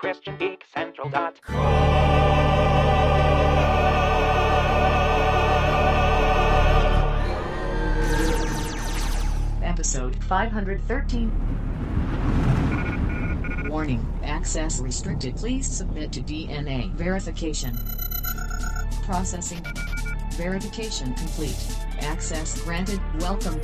ChristianGeekCentral.com. Episode 513. Warning, access restricted. Please submit to DNA verification. Processing. Verification complete. Access granted. Welcome.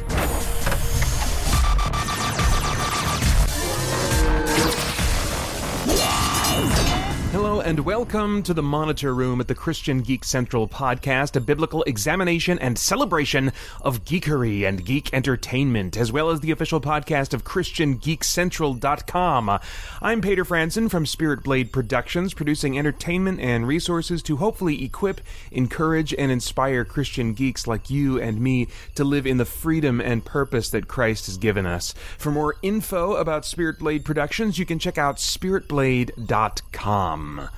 And welcome to the Monitor Room at the Christian Geek Central podcast, a biblical examination and celebration of geekery and geek entertainment, as well as the official podcast of ChristianGeekCentral.com. I'm Peter Franson from Spirit Blade Productions, producing entertainment and resources to hopefully equip, encourage, and inspire Christian geeks like you and me to live in the freedom and purpose that Christ has given us. For more info about Spirit Blade Productions, you can check out SpiritBlade.com.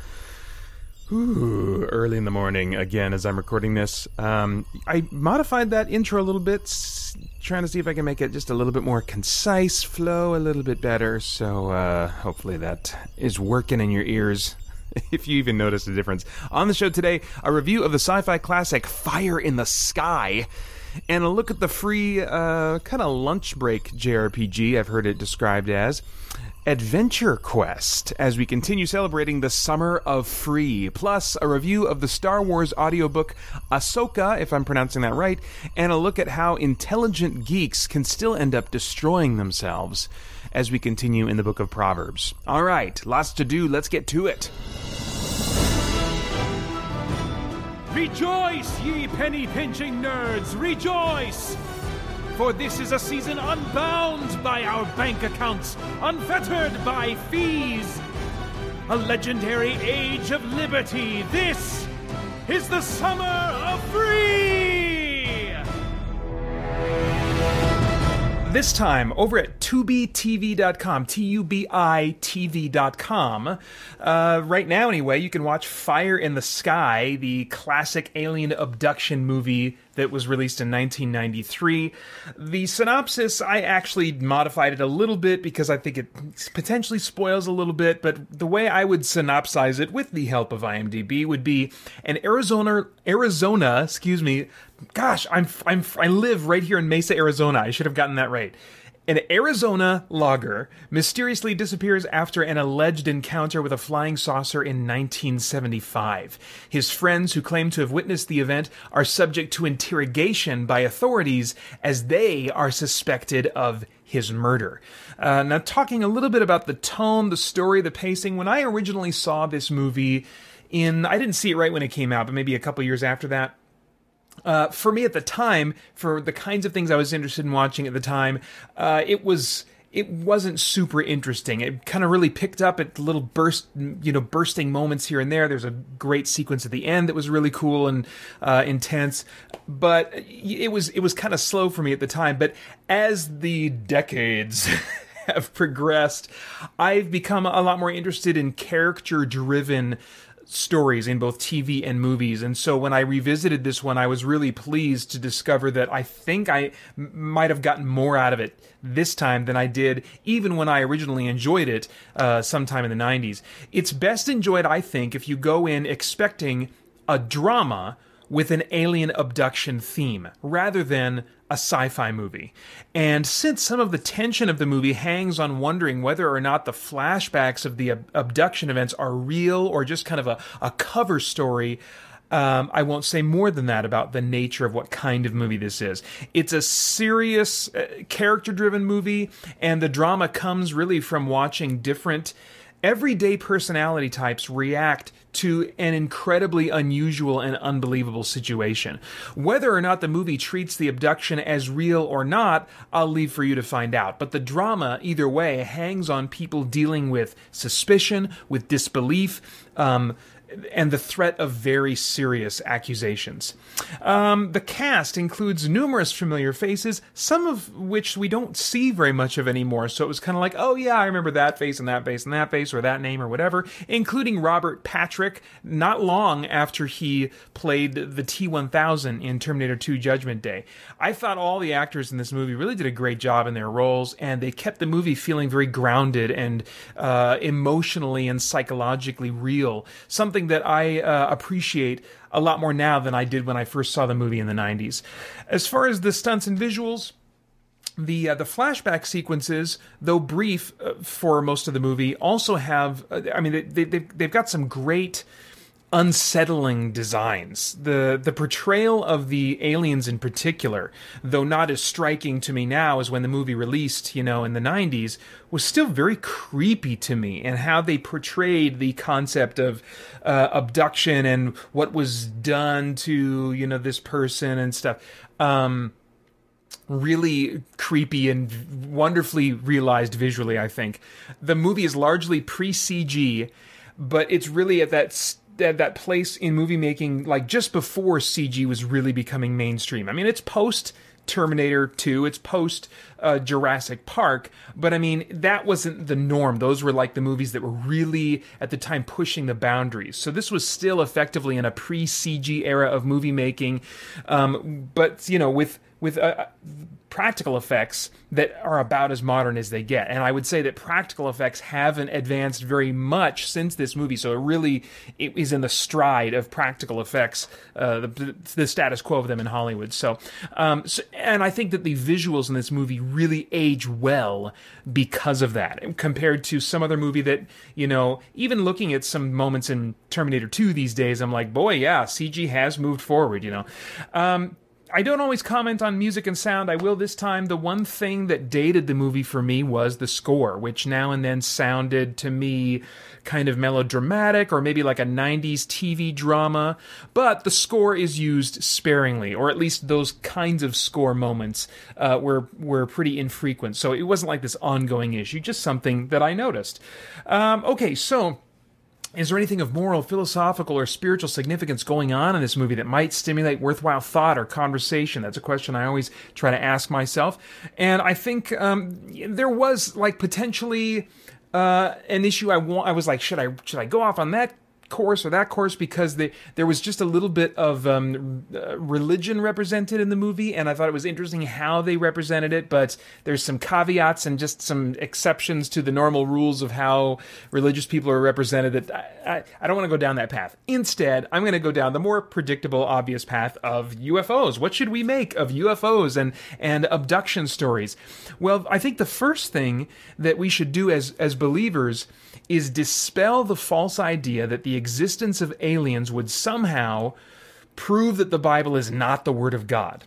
Ooh, early in the morning again as I'm recording this. Um, I modified that intro a little bit, trying to see if I can make it just a little bit more concise, flow a little bit better. So uh, hopefully that is working in your ears. If you even notice a difference. On the show today, a review of the sci fi classic Fire in the Sky and a look at the free uh, kind of lunch break JRPG I've heard it described as. Adventure Quest as we continue celebrating the summer of free, plus a review of the Star Wars audiobook Ahsoka, if I'm pronouncing that right, and a look at how intelligent geeks can still end up destroying themselves as we continue in the book of Proverbs. All right, lots to do. Let's get to it. Rejoice, ye penny pinching nerds, rejoice! For this is a season unbound by our bank accounts, unfettered by fees. A legendary age of liberty. This is the summer of free! This time over at tubitv.com, T U B I TV.com. Uh, right now, anyway, you can watch Fire in the Sky, the classic alien abduction movie that was released in 1993. The synopsis, I actually modified it a little bit because I think it potentially spoils a little bit, but the way I would synopsize it with the help of IMDb would be an Arizona, Arizona, excuse me, gosh, I'm, I'm, I live right here in Mesa, Arizona. I should have gotten that right. An Arizona logger mysteriously disappears after an alleged encounter with a flying saucer in 1975. His friends who claim to have witnessed the event are subject to interrogation by authorities as they are suspected of his murder. Uh, now, talking a little bit about the tone, the story, the pacing, when I originally saw this movie in, I didn't see it right when it came out, but maybe a couple years after that uh, for me at the time, for the kinds of things I was interested in watching at the time, uh, it was it wasn't super interesting. It kind of really picked up at little burst, you know, bursting moments here and there. There's a great sequence at the end that was really cool and uh, intense, but it was it was kind of slow for me at the time. But as the decades have progressed, I've become a lot more interested in character driven stories in both TV and movies. And so when I revisited this one, I was really pleased to discover that I think I m- might have gotten more out of it this time than I did even when I originally enjoyed it uh, sometime in the 90s. It's best enjoyed, I think, if you go in expecting a drama with an alien abduction theme rather than a sci fi movie. And since some of the tension of the movie hangs on wondering whether or not the flashbacks of the ab- abduction events are real or just kind of a, a cover story, um, I won't say more than that about the nature of what kind of movie this is. It's a serious, uh, character driven movie, and the drama comes really from watching different everyday personality types react to an incredibly unusual and unbelievable situation. Whether or not the movie treats the abduction as real or not, I'll leave for you to find out. But the drama, either way, hangs on people dealing with suspicion, with disbelief, um, and the threat of very serious accusations. Um, the cast includes numerous familiar faces, some of which we don't see very much of anymore. So it was kind of like, oh yeah, I remember that face and that face and that face or that name or whatever, including Robert Patrick. Not long after he played the T1000 in Terminator 2 Judgment Day, I thought all the actors in this movie really did a great job in their roles, and they kept the movie feeling very grounded and uh, emotionally and psychologically real. Something that I uh, appreciate a lot more now than I did when I first saw the movie in the 90s. As far as the stunts and visuals, the uh, the flashback sequences, though brief uh, for most of the movie, also have. Uh, I mean, they, they, they've got some great unsettling designs. The the portrayal of the aliens in particular, though not as striking to me now as when the movie released, you know, in the 90s, was still very creepy to me and how they portrayed the concept of uh, abduction and what was done to, you know, this person and stuff. Um, really creepy and wonderfully realized visually, I think. The movie is largely pre CG, but it's really at that that that place in movie making like just before CG was really becoming mainstream. I mean, it's post Terminator 2, it's post uh, Jurassic Park, but I mean, that wasn't the norm. Those were like the movies that were really at the time pushing the boundaries. So this was still effectively in a pre CG era of movie making, um, but you know, with with uh, practical effects that are about as modern as they get. And I would say that practical effects haven't advanced very much since this movie. So it really it is in the stride of practical effects, uh, the, the, status quo of them in Hollywood. So, um, so, and I think that the visuals in this movie really age well because of that, compared to some other movie that you know. Even looking at some moments in Terminator 2 these days, I'm like, boy, yeah, CG has moved forward. You know. Um, I don't always comment on music and sound. I will this time. The one thing that dated the movie for me was the score, which now and then sounded to me kind of melodramatic or maybe like a 90s TV drama. But the score is used sparingly, or at least those kinds of score moments uh, were, were pretty infrequent. So it wasn't like this ongoing issue, just something that I noticed. Um, okay, so is there anything of moral, philosophical, or spiritual significance going on in this movie that might stimulate worthwhile thought or conversation? That's a question I always try to ask myself. And I think um, there was like potentially uh, an issue. I want. I was like, should I should I go off on that course or that course because they, there was just a little bit of um, uh, religion represented in the movie, and I thought it was interesting how they represented it. But there's some caveats and just some exceptions to the normal rules of how religious people are represented. That I, I, I don't want to go down that path. Instead, I'm going to go down the more predictable, obvious path of UFOs. What should we make of UFOs and and abduction stories? Well, I think the first thing that we should do as as believers is dispel the false idea that the existence of aliens would somehow prove that the Bible is not the Word of God.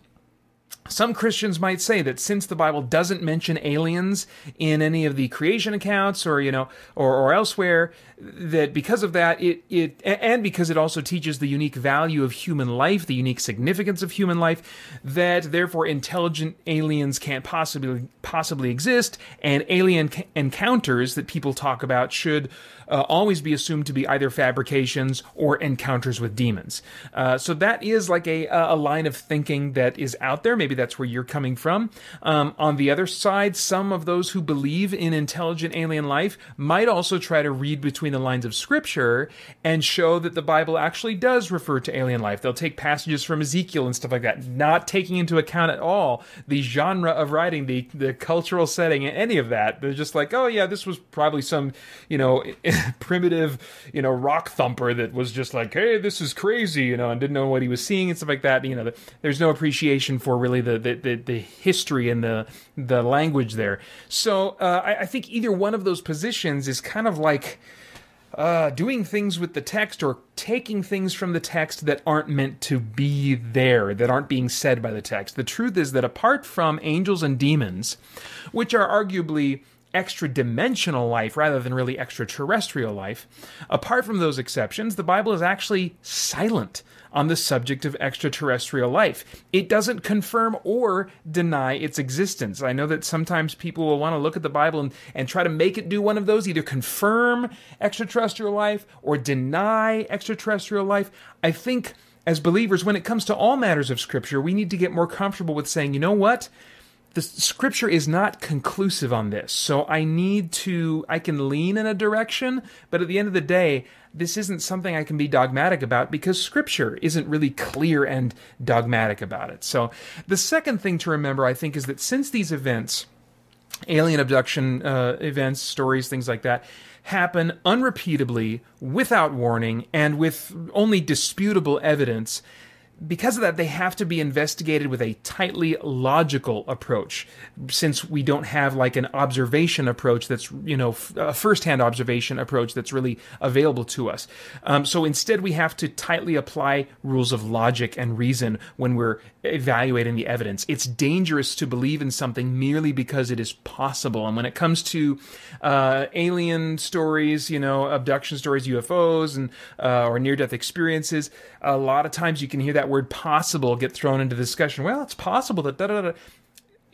Some Christians might say that since the Bible doesn't mention aliens in any of the creation accounts or you know or, or elsewhere, that because of that it it and because it also teaches the unique value of human life, the unique significance of human life, that therefore intelligent aliens can't possibly possibly exist, and alien encounters that people talk about should uh, always be assumed to be either fabrications or encounters with demons. Uh, so that is like a, a line of thinking that is out there. Maybe that's where you're coming from. Um, on the other side, some of those who believe in intelligent alien life might also try to read between the lines of scripture and show that the Bible actually does refer to alien life. They'll take passages from Ezekiel and stuff like that, not taking into account at all the genre of writing, the the cultural setting, and any of that. They're just like, oh yeah, this was probably some, you know, primitive, you know, rock thumper that was just like, hey, this is crazy, you know, and didn't know what he was seeing and stuff like that. You know, the, there's no appreciation for really the, the, the, the, history and the, the language there. So uh, I, I think either one of those positions is kind of like, uh, doing things with the text or taking things from the text that aren't meant to be there, that aren't being said by the text. The truth is that apart from angels and demons, which are arguably extra dimensional life rather than really extraterrestrial life. Apart from those exceptions, the Bible is actually silent on the subject of extraterrestrial life. It doesn't confirm or deny its existence. I know that sometimes people will want to look at the Bible and, and try to make it do one of those, either confirm extraterrestrial life or deny extraterrestrial life. I think as believers, when it comes to all matters of Scripture, we need to get more comfortable with saying, you know what? the scripture is not conclusive on this. So I need to, I can lean in a direction, but at the end of the day, this isn't something I can be dogmatic about because scripture isn't really clear and dogmatic about it. So the second thing to remember, I think, is that since these events, alien abduction uh, events, stories, things like that, happen unrepeatably, without warning, and with only disputable evidence, because of that, they have to be investigated with a tightly logical approach, since we don't have like an observation approach that's, you know, a first hand observation approach that's really available to us. Um, so instead, we have to tightly apply rules of logic and reason when we're evaluating the evidence. It's dangerous to believe in something merely because it is possible. And when it comes to uh, alien stories, you know, abduction stories, UFOs, and uh, or near death experiences, a lot of times you can hear that word possible get thrown into discussion. Well, it's possible that da da da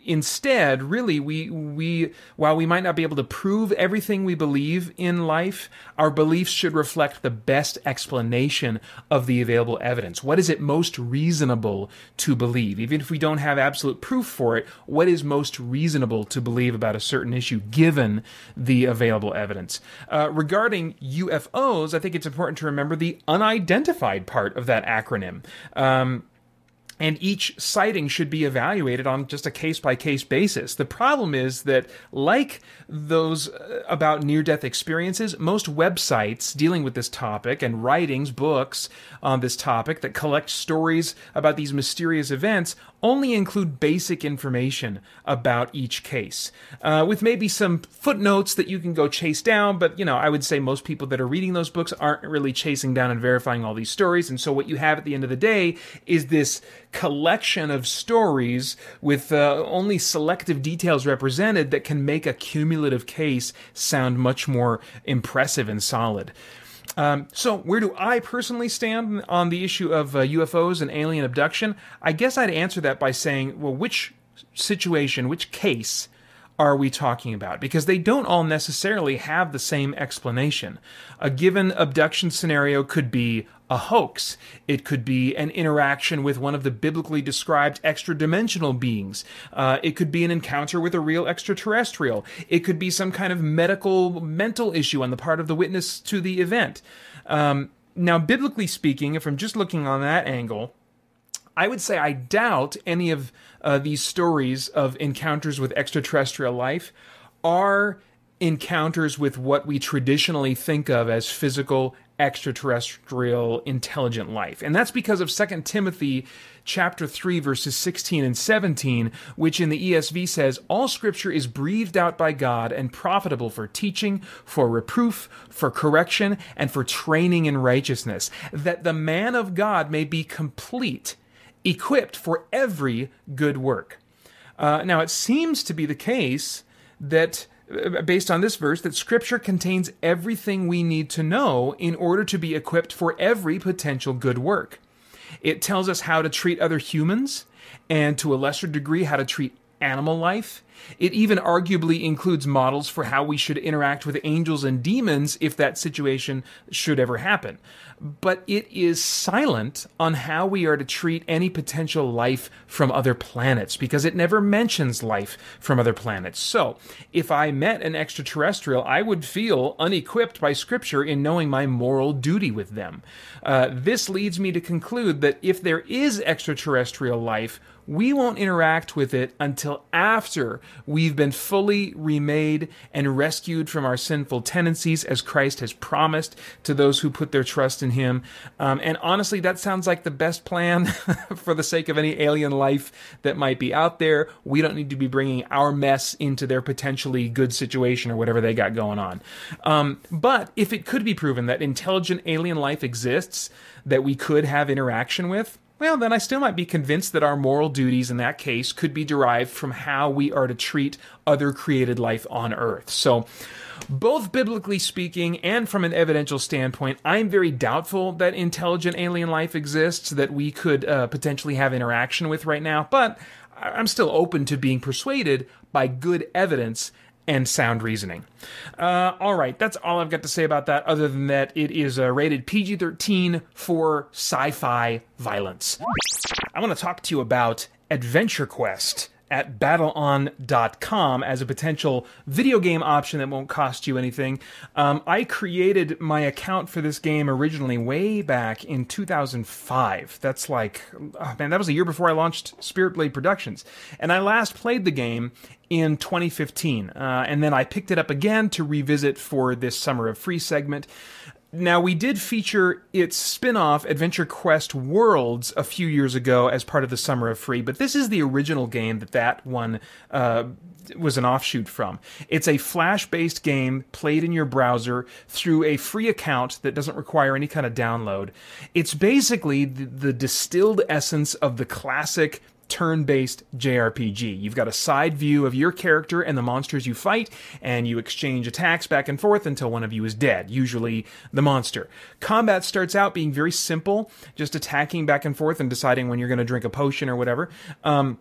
instead, really, we we while we might not be able to prove everything we believe in life, our beliefs should reflect the best explanation of the available evidence. What is it most reasonable to believe, even if we don't have absolute proof for it? What is most reasonable to believe about a certain issue given the available evidence? Uh, regarding UFOs, I think it's important to remember the unidentified part of that acronym. Um, and each sighting should be evaluated on just a case by case basis. The problem is that, like those uh, about near death experiences, most websites dealing with this topic and writings, books on this topic that collect stories about these mysterious events only include basic information about each case, uh, with maybe some footnotes that you can go chase down. But, you know, I would say most people that are reading those books aren't really chasing down and verifying all these stories. And so what you have at the end of the day is this collection of stories with uh, only selective details represented that can make a cumulative case sound much more impressive and solid. Um, so, where do I personally stand on the issue of uh, UFOs and alien abduction? I guess I'd answer that by saying, well, which situation, which case are we talking about? Because they don't all necessarily have the same explanation. A given abduction scenario could be a hoax. It could be an interaction with one of the biblically described extra dimensional beings. Uh, it could be an encounter with a real extraterrestrial. It could be some kind of medical, mental issue on the part of the witness to the event. Um, now, biblically speaking, if I'm just looking on that angle, I would say I doubt any of uh, these stories of encounters with extraterrestrial life are encounters with what we traditionally think of as physical extraterrestrial intelligent life. And that's because of 2 Timothy chapter 3 verses 16 and 17, which in the ESV says, "All scripture is breathed out by God and profitable for teaching, for reproof, for correction, and for training in righteousness, that the man of God may be complete, equipped for every good work." Uh, now, it seems to be the case that uh, based on this verse that scripture contains everything we need to know in order to be equipped for every potential good work. It tells us how to treat other humans and to a lesser degree how to treat animal life. It even arguably includes models for how we should interact with angels and demons if that situation should ever happen. But it is silent on how we are to treat any potential life from other planets because it never mentions life from other planets. So, if I met an extraterrestrial, I would feel unequipped by Scripture in knowing my moral duty with them. Uh, this leads me to conclude that if there is extraterrestrial life, we won't interact with it until after we've been fully remade and rescued from our sinful tendencies as Christ has promised to those who put their trust in Him. Um, and honestly, that sounds like the best plan for the sake of any alien life that might be out there. We don't need to be bringing our mess into their potentially good situation or whatever they got going on. Um, but if it could be proven that intelligent alien life exists that we could have interaction with, well, then I still might be convinced that our moral duties in that case could be derived from how we are to treat other created life on Earth. So, both biblically speaking and from an evidential standpoint, I'm very doubtful that intelligent alien life exists that we could uh, potentially have interaction with right now, but I'm still open to being persuaded by good evidence and sound reasoning. Uh, all right, that's all I've got to say about that, other than that it is uh, rated PG 13 for sci fi violence. I want to talk to you about Adventure Quest at battleon.com as a potential video game option that won't cost you anything. Um, I created my account for this game originally way back in 2005. That's like, oh man, that was a year before I launched Spirit Blade Productions. And I last played the game in 2015. Uh, and then I picked it up again to revisit for this Summer of Free segment. Now, we did feature its spin off, Adventure Quest Worlds, a few years ago as part of the Summer of Free, but this is the original game that that one uh, was an offshoot from. It's a flash based game played in your browser through a free account that doesn't require any kind of download. It's basically the, the distilled essence of the classic turn based JRPG. You've got a side view of your character and the monsters you fight, and you exchange attacks back and forth until one of you is dead, usually the monster. Combat starts out being very simple, just attacking back and forth and deciding when you're going to drink a potion or whatever. Um,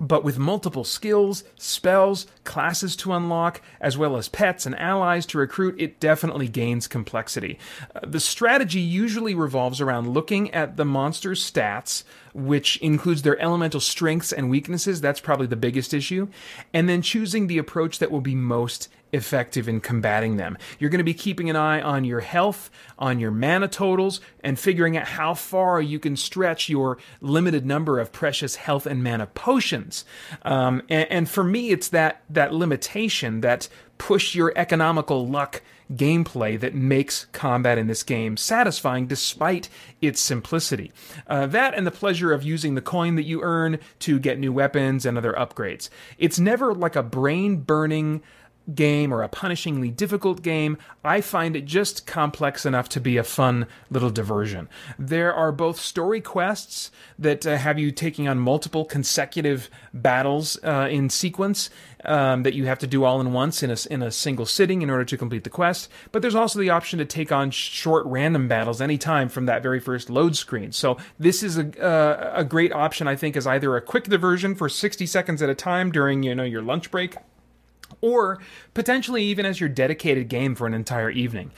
but with multiple skills, spells, classes to unlock, as well as pets and allies to recruit, it definitely gains complexity. Uh, the strategy usually revolves around looking at the monster's stats, which includes their elemental strengths and weaknesses. That's probably the biggest issue. And then choosing the approach that will be most effective in combating them. You're going to be keeping an eye on your health, on your mana totals, and figuring out how far you can stretch your limited number of precious health and mana potions. Um, and, and for me, it's that that limitation that push your economical luck gameplay that makes combat in this game satisfying despite its simplicity. Uh, that and the pleasure of using the coin that you earn to get new weapons and other upgrades. It's never like a brain burning game or a punishingly difficult game. I find it just complex enough to be a fun little diversion. There are both story quests that uh, have you taking on multiple consecutive battles uh, in sequence. Um, that you have to do all in once in a, in a single sitting in order to complete the quest. But there's also the option to take on short random battles anytime from that very first load screen. So this is a, uh, a great option, I think, as either a quick diversion for 60 seconds at a time during you know your lunch break or potentially even as your dedicated game for an entire evening.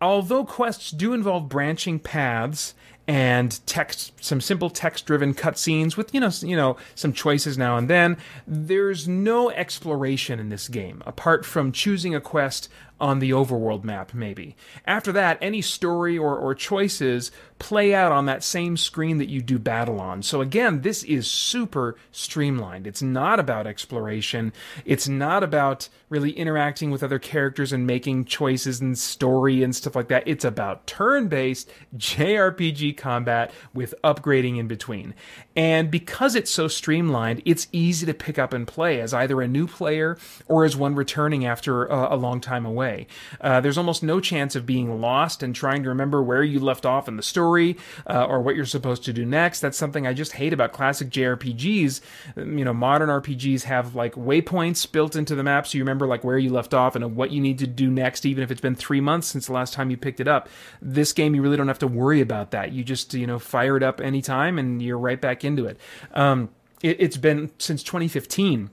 Although quests do involve branching paths and text some simple text driven cutscenes with you know you know some choices now and then there's no exploration in this game apart from choosing a quest on the overworld map, maybe. After that, any story or, or choices play out on that same screen that you do battle on. So again, this is super streamlined. It's not about exploration. It's not about really interacting with other characters and making choices and story and stuff like that. It's about turn-based JRPG combat with upgrading in between. And because it's so streamlined, it's easy to pick up and play as either a new player or as one returning after a, a long time away. Uh, there's almost no chance of being lost and trying to remember where you left off in the story uh, or what you're supposed to do next. That's something I just hate about classic JRPGs. You know, modern RPGs have like waypoints built into the map so you remember like where you left off and what you need to do next, even if it's been three months since the last time you picked it up. This game, you really don't have to worry about that. You just, you know, fire it up anytime and you're right back into it. Um, it it's been since 2015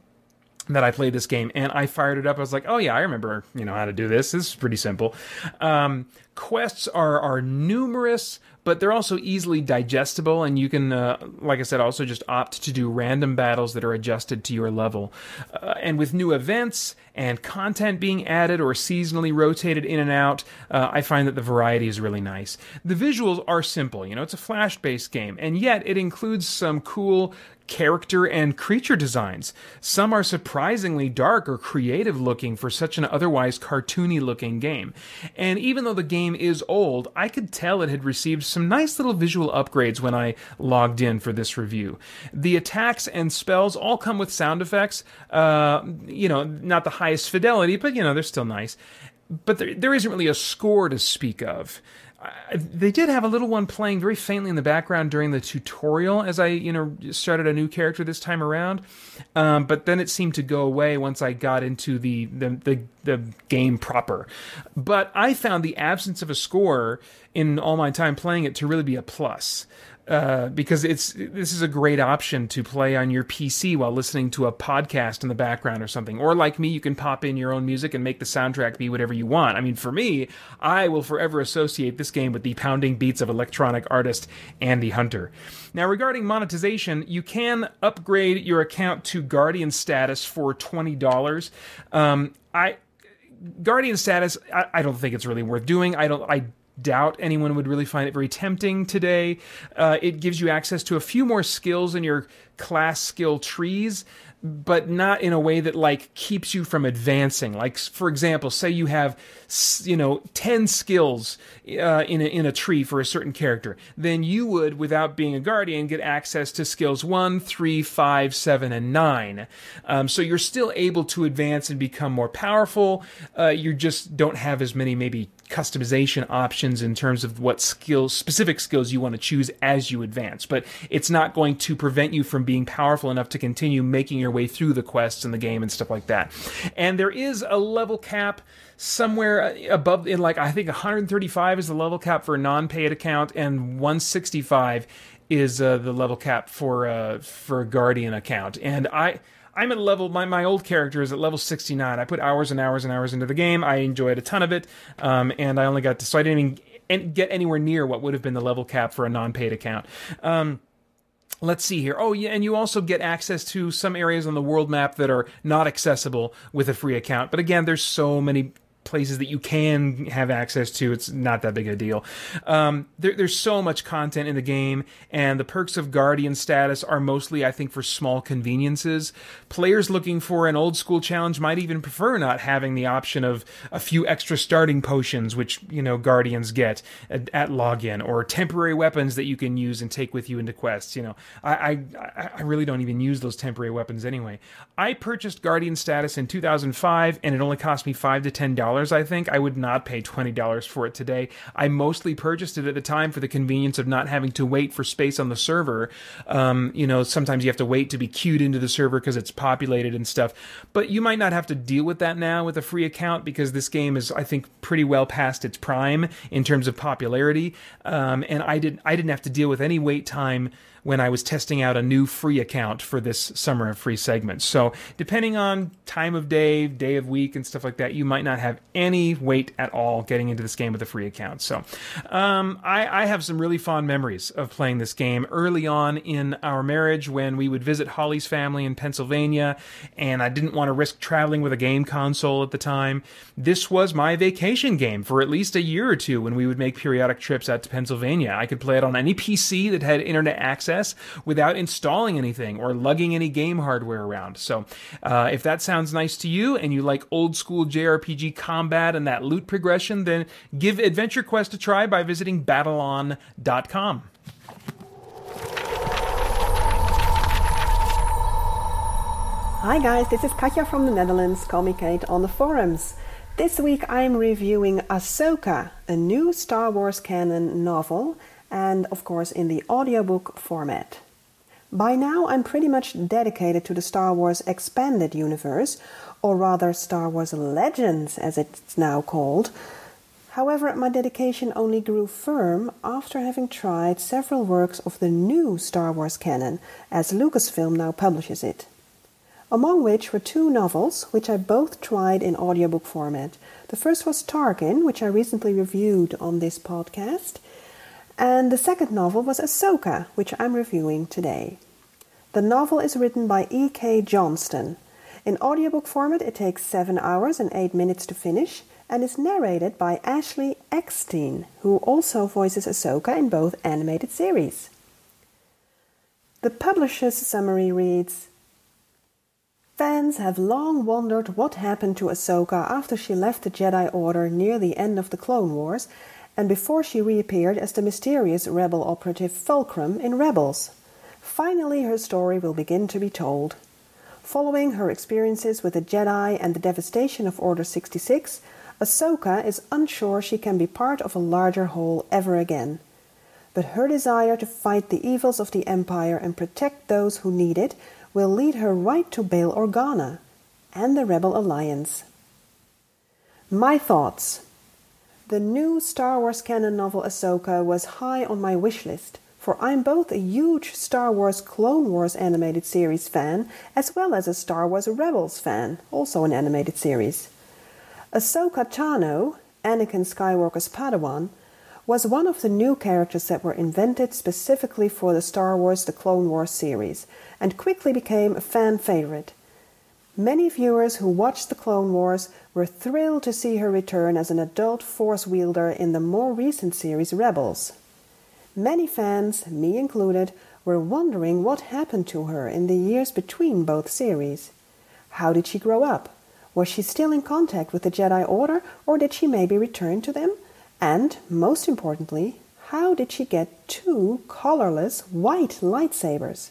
that I played this game and I fired it up. I was like, oh yeah, I remember, you know, how to do this. This is pretty simple. Um, quests are, are numerous, but they're also easily digestible. And you can, uh, like I said, also just opt to do random battles that are adjusted to your level. Uh, and with new events and content being added or seasonally rotated in and out, uh, I find that the variety is really nice. The visuals are simple. You know, it's a flash based game, and yet it includes some cool character and creature designs. Some are surprisingly dark or creative looking for such an otherwise cartoony looking game. And even though the game is old, I could tell it had received some nice little visual upgrades when I logged in for this review. The attacks and spells all come with sound effects, uh, you know, not the highest fidelity, but you know, they're still nice. But there, there isn't really a score to speak of. They did have a little one playing very faintly in the background during the tutorial as I, you know, started a new character this time around. Um, but then it seemed to go away once I got into the, the, the, the game proper. But I found the absence of a score in all my time playing it to really be a plus. Uh, because it's this is a great option to play on your PC while listening to a podcast in the background or something. Or like me, you can pop in your own music and make the soundtrack be whatever you want. I mean, for me, I will forever associate this game with the pounding beats of electronic artist Andy Hunter. Now, regarding monetization, you can upgrade your account to Guardian status for twenty dollars. Um, I Guardian status, I, I, don't think it's really worth doing. I don't. I doubt anyone would really find it very tempting today. Uh, it gives you access to a few more skills in your class skill trees but not in a way that like keeps you from advancing. Like for example, say you have you know 10 skills uh, in a, in a tree for a certain character, then you would without being a guardian get access to skills 1, 3, 5, 7 and 9. Um, so you're still able to advance and become more powerful. Uh, you just don't have as many maybe customization options in terms of what skills, specific skills you want to choose as you advance. But it's not going to prevent you from being powerful enough to continue making your way through the quests in the game and stuff like that. And there is a level cap somewhere above in like I think 135 is the level cap for a non-paid account and 165 is uh, the level cap for uh, for a guardian account. And I I'm at level my my old character is at level 69. I put hours and hours and hours into the game. I enjoyed a ton of it, um, and I only got to so I didn't even get anywhere near what would have been the level cap for a non-paid account. Um, let's see here. Oh, yeah, and you also get access to some areas on the world map that are not accessible with a free account. But again, there's so many places that you can have access to. It's not that big a deal. Um, there, there's so much content in the game, and the perks of Guardian status are mostly, I think, for small conveniences. Players looking for an old school challenge might even prefer not having the option of a few extra starting potions, which you know Guardians get at, at login, or temporary weapons that you can use and take with you into quests. You know, I, I I really don't even use those temporary weapons anyway. I purchased Guardian status in 2005, and it only cost me five to ten dollars I think. I would not pay $20 for it today. I mostly purchased it at the time for the convenience of not having to wait for space on the server. Um, you know, sometimes you have to wait to be queued into the server because it's populated and stuff. But you might not have to deal with that now with a free account because this game is, I think, pretty well past its prime in terms of popularity. Um, and I didn't, I didn't have to deal with any wait time when I was testing out a new free account for this summer of free segments. So, depending on time of day, day of week, and stuff like that, you might not have any wait at all getting into this game with a free account. So, um, I, I have some really fond memories of playing this game early on in our marriage when we would visit Holly's family in Pennsylvania, and I didn't want to risk traveling with a game console at the time. This was my vacation game for at least a year or two when we would make periodic trips out to Pennsylvania. I could play it on any PC that had internet access without installing anything or lugging any game hardware around. So, uh, if that sounds nice to you and you like old school JRPG combat and that loot progression, then give Adventure Quest a try by visiting battleon.com. Hi guys, this is Katja from the Netherlands, Kate on the forums. This week I'm reviewing Ahsoka, a new Star Wars canon novel and of course in the audiobook format. By now, I'm pretty much dedicated to the Star Wars Expanded Universe, or rather Star Wars Legends as it's now called. However, my dedication only grew firm after having tried several works of the new Star Wars canon, as Lucasfilm now publishes it. Among which were two novels, which I both tried in audiobook format. The first was Tarkin, which I recently reviewed on this podcast, and the second novel was Ahsoka, which I'm reviewing today. The novel is written by E.K. Johnston. In audiobook format, it takes 7 hours and 8 minutes to finish and is narrated by Ashley Eckstein, who also voices Ahsoka in both animated series. The publisher's summary reads Fans have long wondered what happened to Ahsoka after she left the Jedi Order near the end of the Clone Wars and before she reappeared as the mysterious rebel operative Fulcrum in Rebels. Finally, her story will begin to be told. Following her experiences with the Jedi and the devastation of Order 66, Ahsoka is unsure she can be part of a larger whole ever again. But her desire to fight the evils of the Empire and protect those who need it will lead her right to Bail Organa and the Rebel Alliance. My thoughts. The new Star Wars canon novel Ahsoka was high on my wish list, for I'm both a huge Star Wars Clone Wars animated series fan as well as a Star Wars Rebels fan, also an animated series. Ahsoka Tano, Anakin Skywalker's Padawan, was one of the new characters that were invented specifically for the Star Wars The Clone Wars series and quickly became a fan favorite. Many viewers who watched The Clone Wars were thrilled to see her return as an adult Force wielder in the more recent series Rebels. Many fans, me included, were wondering what happened to her in the years between both series. How did she grow up? Was she still in contact with the Jedi Order, or did she maybe return to them? And, most importantly, how did she get two colorless white lightsabers?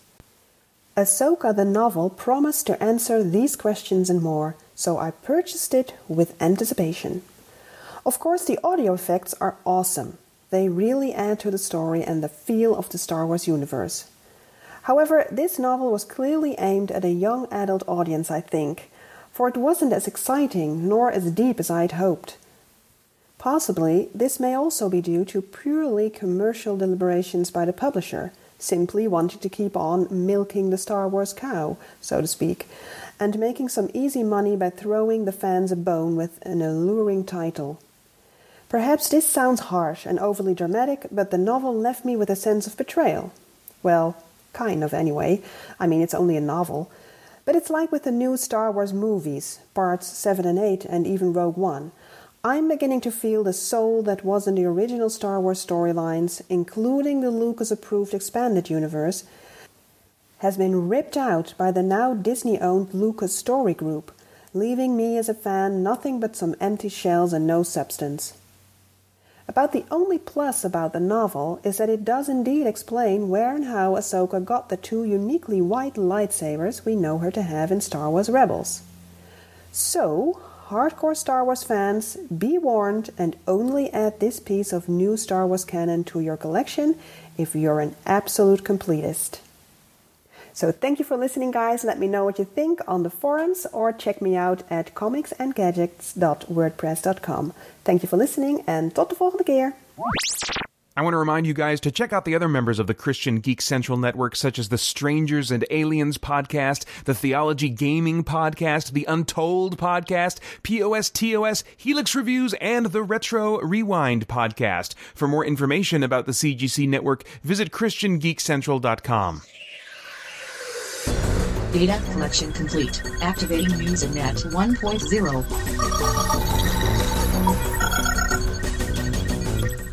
Ahsoka the novel promised to answer these questions and more, so I purchased it with anticipation. Of course, the audio effects are awesome. They really add to the story and the feel of the Star Wars universe. However, this novel was clearly aimed at a young adult audience, I think, for it wasn't as exciting nor as deep as I'd hoped. Possibly, this may also be due to purely commercial deliberations by the publisher, simply wanting to keep on milking the Star Wars cow, so to speak, and making some easy money by throwing the fans a bone with an alluring title. Perhaps this sounds harsh and overly dramatic, but the novel left me with a sense of betrayal. Well, kind of anyway. I mean, it's only a novel. But it's like with the new Star Wars movies, parts 7 and 8, and even Rogue One. I'm beginning to feel the soul that was in the original Star Wars storylines, including the Lucas approved expanded universe, has been ripped out by the now Disney owned Lucas Story Group, leaving me as a fan nothing but some empty shells and no substance. About the only plus about the novel is that it does indeed explain where and how Ahsoka got the two uniquely white lightsabers we know her to have in Star Wars Rebels. So, hardcore Star Wars fans, be warned and only add this piece of new Star Wars canon to your collection if you're an absolute completist. So thank you for listening, guys. Let me know what you think on the forums or check me out at comicsandgadgets.wordpress.com. Thank you for listening and tot de volgende keer. I want to remind you guys to check out the other members of the Christian Geek Central Network, such as the Strangers and Aliens podcast, the Theology Gaming podcast, the Untold podcast, POS TOS, Helix Reviews, and the Retro Rewind podcast. For more information about the CGC network, visit ChristianGeekCentral.com. Data collection complete. Activating MuseNet 1.0.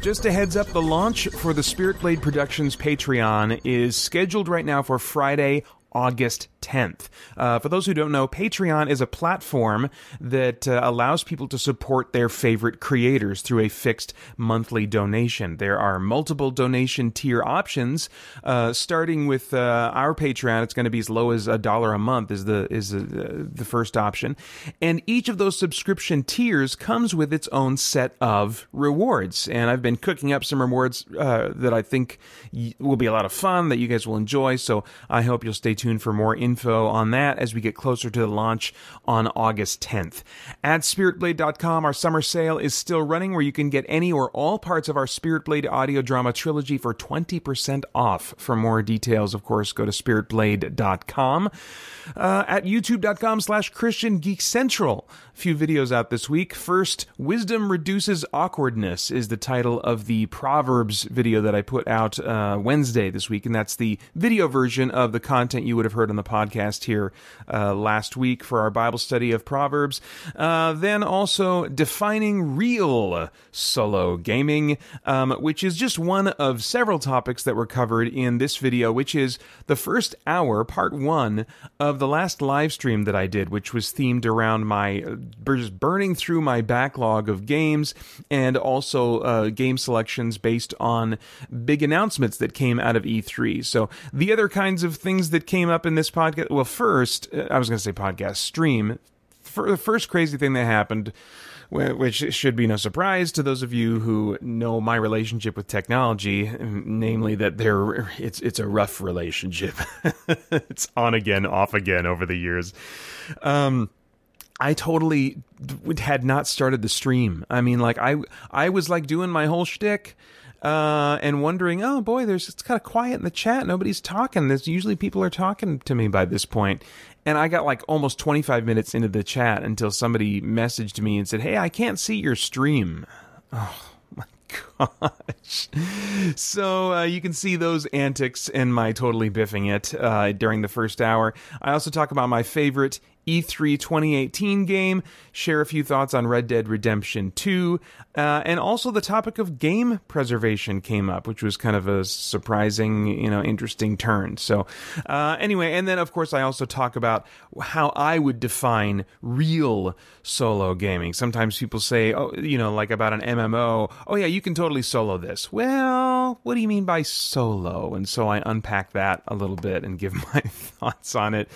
Just a heads up the launch for the Spirit Blade Productions Patreon is scheduled right now for Friday, August 10th. Uh, for those who don't know, Patreon is a platform that uh, allows people to support their favorite creators through a fixed monthly donation. There are multiple donation tier options, uh, starting with uh, our Patreon. It's going to be as low as a dollar a month is the is the, the first option, and each of those subscription tiers comes with its own set of rewards. And I've been cooking up some rewards uh, that I think will be a lot of fun that you guys will enjoy. So I hope you'll stay tuned for more info on that as we get closer to the launch on August 10th. At SpiritBlade.com, our summer sale is still running where you can get any or all parts of our Spirit Blade audio drama trilogy for 20% off. For more details, of course, go to SpiritBlade.com. Uh, at YouTube.com slash Christian Geek Central. A few videos out this week. First, Wisdom Reduces Awkwardness is the title of the Proverbs video that I put out uh, Wednesday this week, and that's the video version of the content you would have heard on the podcast here uh, last week for our Bible study of Proverbs. Uh, then also Defining Real Solo Gaming, um, which is just one of several topics that were covered in this video, which is the first hour, part one, of the last live stream that I did, which was themed around my just burning through my backlog of games and also uh, game selections based on big announcements that came out of E3. So the other kinds of things that came up in this podcast, well, first, uh, I was going to say podcast stream. For the first crazy thing that happened which should be no surprise to those of you who know my relationship with technology, namely that there it's it's a rough relationship. it's on again, off again over the years. Um, I totally had not started the stream. I mean, like I I was like doing my whole shtick. Uh, and wondering, oh boy, there's it's kind of quiet in the chat. Nobody's talking. There's usually people are talking to me by this point, and I got like almost 25 minutes into the chat until somebody messaged me and said, "Hey, I can't see your stream." Oh my gosh! So uh, you can see those antics and my totally biffing it uh, during the first hour. I also talk about my favorite E3 2018 game, share a few thoughts on Red Dead Redemption 2, uh, and also the topic of game preservation came up, which was kind of a surprising, you know, interesting turn. So, uh, anyway, and then of course I also talk about how I would define real solo gaming. Sometimes people say, oh, you know, like about an MMO, oh yeah, you can totally solo this. Well, what do you mean by solo? And so I unpack that a little bit and give my thoughts on it.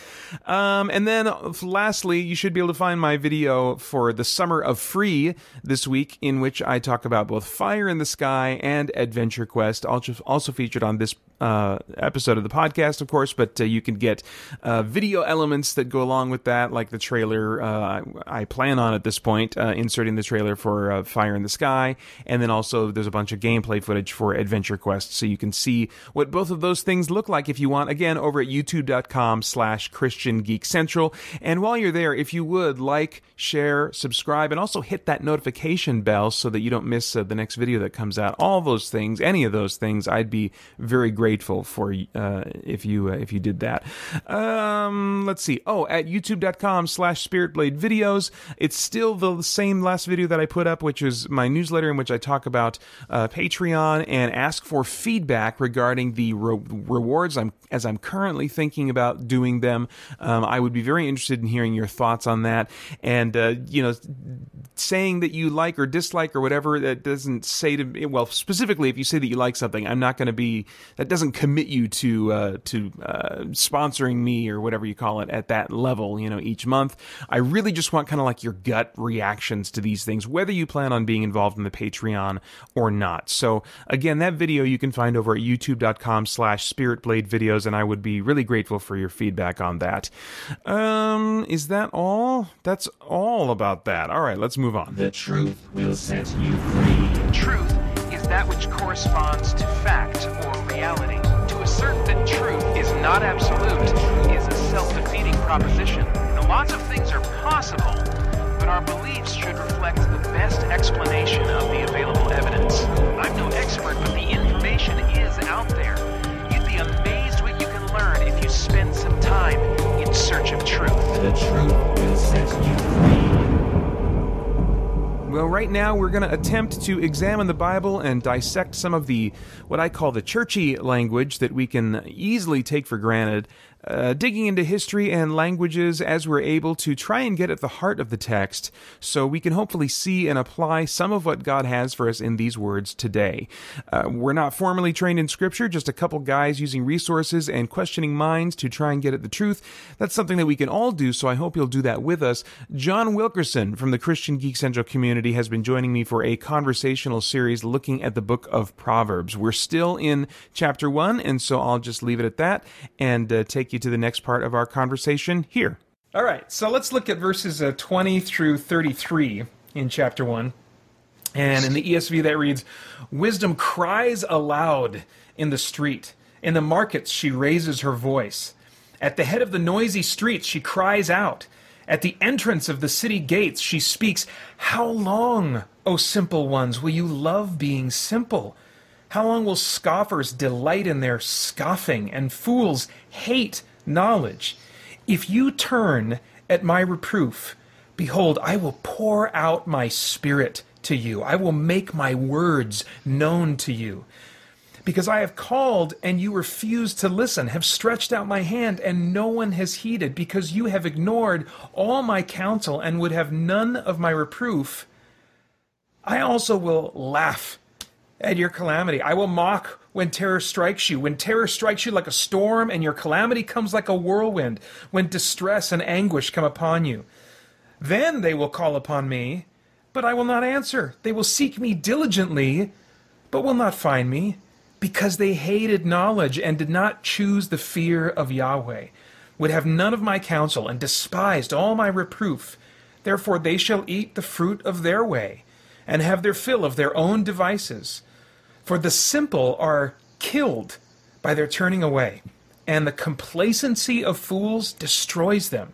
Um, and then lastly, you should be able to find my video for the Summer of Free this week, in which I talk about both Fire in the Sky and Adventure Quest, also, featured on this uh, episode of the podcast, of course, but uh, you can get uh, video elements that go along with that, like the trailer. Uh, I plan on at this point uh, inserting the trailer for uh, Fire in the Sky, and then also there's a bunch of gameplay footage for Adventure Quest, so you can see what both of those things look like if you want. Again, over at YouTube.com/slash Christian Geek Central, and while you're there, if you would like, share, subscribe, and also hit that notification bell so that you don't miss the next video that comes out. All those things, any of those things, I'd be very grateful grateful for uh, if you uh, if you did that. Um, let's see. Oh, at youtube.com slash spiritblade videos. It's still the same last video that I put up, which is my newsletter in which I talk about uh, Patreon and ask for feedback regarding the re- rewards I'm as I'm currently thinking about doing them. Um, I would be very interested in hearing your thoughts on that. And, uh, you know, saying that you like or dislike or whatever, that doesn't say to me, well, specifically, if you say that you like something, I'm not going to be, that doesn't commit you to, uh, to, uh, sponsoring me or whatever you call it at that level, you know, each month. I really just want kind of like your gut reactions to these things, whether you plan on being involved in the Patreon or not. So again, that video you can find over at youtube.com slash spiritblade videos, and I would be really grateful for your feedback on that. Um, is that all? That's all about that. All right, let's move on. The truth will set you free. Truth is that which corresponds to fact or reality. To assert that truth is not absolute is a self-defeating proposition. Now, lots of things are possible, but our beliefs should reflect the best explanation of the available evidence. I'm no expert, but the information is out there. You'd be amazed what you can learn if you spend some time in search of truth. The truth will set you free. Well, right now we're going to attempt to examine the Bible and dissect some of the what I call the churchy language that we can easily take for granted uh, digging into history and languages as we're able to try and get at the heart of the text so we can hopefully see and apply some of what God has for us in these words today. Uh, we're not formally trained in Scripture, just a couple guys using resources and questioning minds to try and get at the truth. That's something that we can all do, so I hope you'll do that with us. John Wilkerson from the Christian Geek Central community has been joining me for a conversational series looking at the book of Proverbs. We're still in chapter one, and so I'll just leave it at that and uh, take you to the next part of our conversation here. All right, so let's look at verses uh, 20 through 33 in chapter 1. And in the ESV, that reads Wisdom cries aloud in the street. In the markets, she raises her voice. At the head of the noisy streets, she cries out. At the entrance of the city gates, she speaks, How long, O simple ones, will you love being simple? How long will scoffers delight in their scoffing and fools hate knowledge? If you turn at my reproof, behold, I will pour out my spirit to you. I will make my words known to you. Because I have called and you refuse to listen, have stretched out my hand and no one has heeded, because you have ignored all my counsel and would have none of my reproof, I also will laugh at your calamity. I will mock when terror strikes you. When terror strikes you like a storm and your calamity comes like a whirlwind, when distress and anguish come upon you. Then they will call upon me, but I will not answer. They will seek me diligently, but will not find me, because they hated knowledge and did not choose the fear of Yahweh, would have none of my counsel, and despised all my reproof. Therefore they shall eat the fruit of their way, and have their fill of their own devices. For the simple are killed by their turning away, and the complacency of fools destroys them.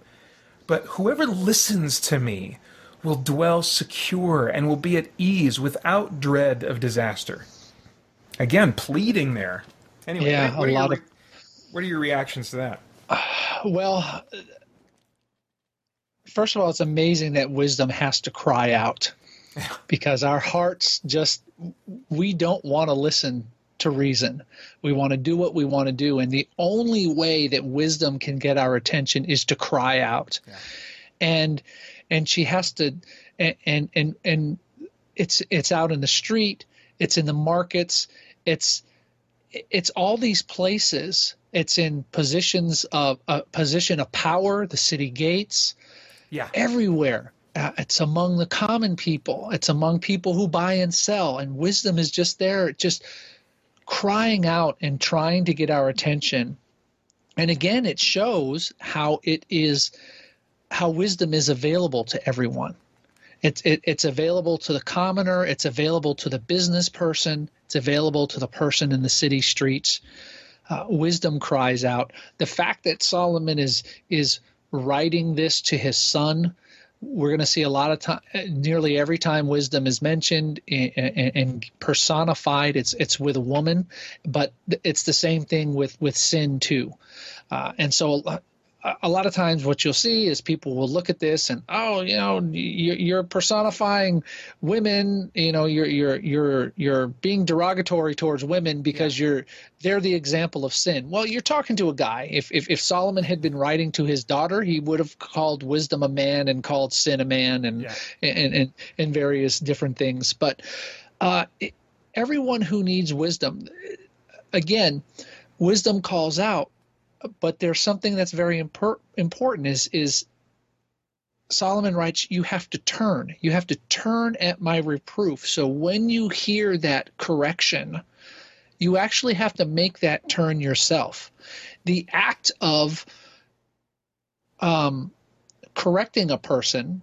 But whoever listens to me will dwell secure and will be at ease without dread of disaster. Again, pleading there. Anyway, Yeah, what, a are lot your, of- what are your reactions to that? Well, uh, first of all, it's amazing that wisdom has to cry out because our hearts just, we don't want to listen to reason. We want to do what we want to do. And the only way that wisdom can get our attention is to cry out. And, and she has to, and, and, and, and it's, it's out in the street, it's in the markets, it's, it's all these places. It's in positions of a position of power, the city gates, Yeah. everywhere. Uh, it's among the common people. It's among people who buy and sell, and wisdom is just there, just crying out and trying to get our attention. And again, it shows how it is, how wisdom is available to everyone. It's it, it's available to the commoner. It's available to the business person. It's available to the person in the city streets. Uh, wisdom cries out. The fact that Solomon is is writing this to his son, we're going to see a lot of time. Nearly every time wisdom is mentioned and, personified, it's it's with a woman, but it's the same thing with with sin too. Uh, and so a, lot of times what you'll see is people will look at this and oh you know you're, personifying women you know you're you're you're you're being derogatory towards women because you're they're the example of sin. Well you're talking to a guy. If, if if solomon had been writing to his daughter he would have called wisdom a man and called sin a man and Yeah. and, and and various different things. But uh everyone who needs wisdom again wisdom calls out but there's something that's very impor- important is is Solomon writes you have to turn. You have to turn at my reproof. So when you hear that correction you actually have to make that turn yourself. The act of um, correcting a person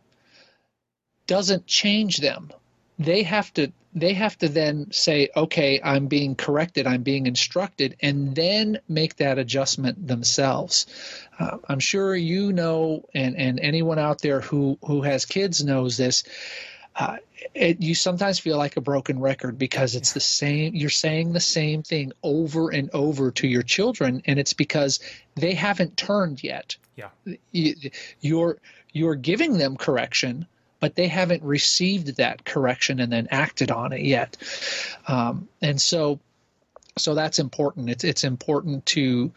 doesn't change them they have to they have to then say okay i'm being corrected i'm being instructed and then make that adjustment themselves. Uh, i'm sure you know and and anyone out there who who has kids knows this. Uh, it, you sometimes feel like a broken record because it's the same you're saying the same thing over and over to your children and it's because they haven't turned yet. Yeah. you, you're you're giving them correction but they haven't received that correction and then acted on it yet. Um, and so so that's important. It's it's important to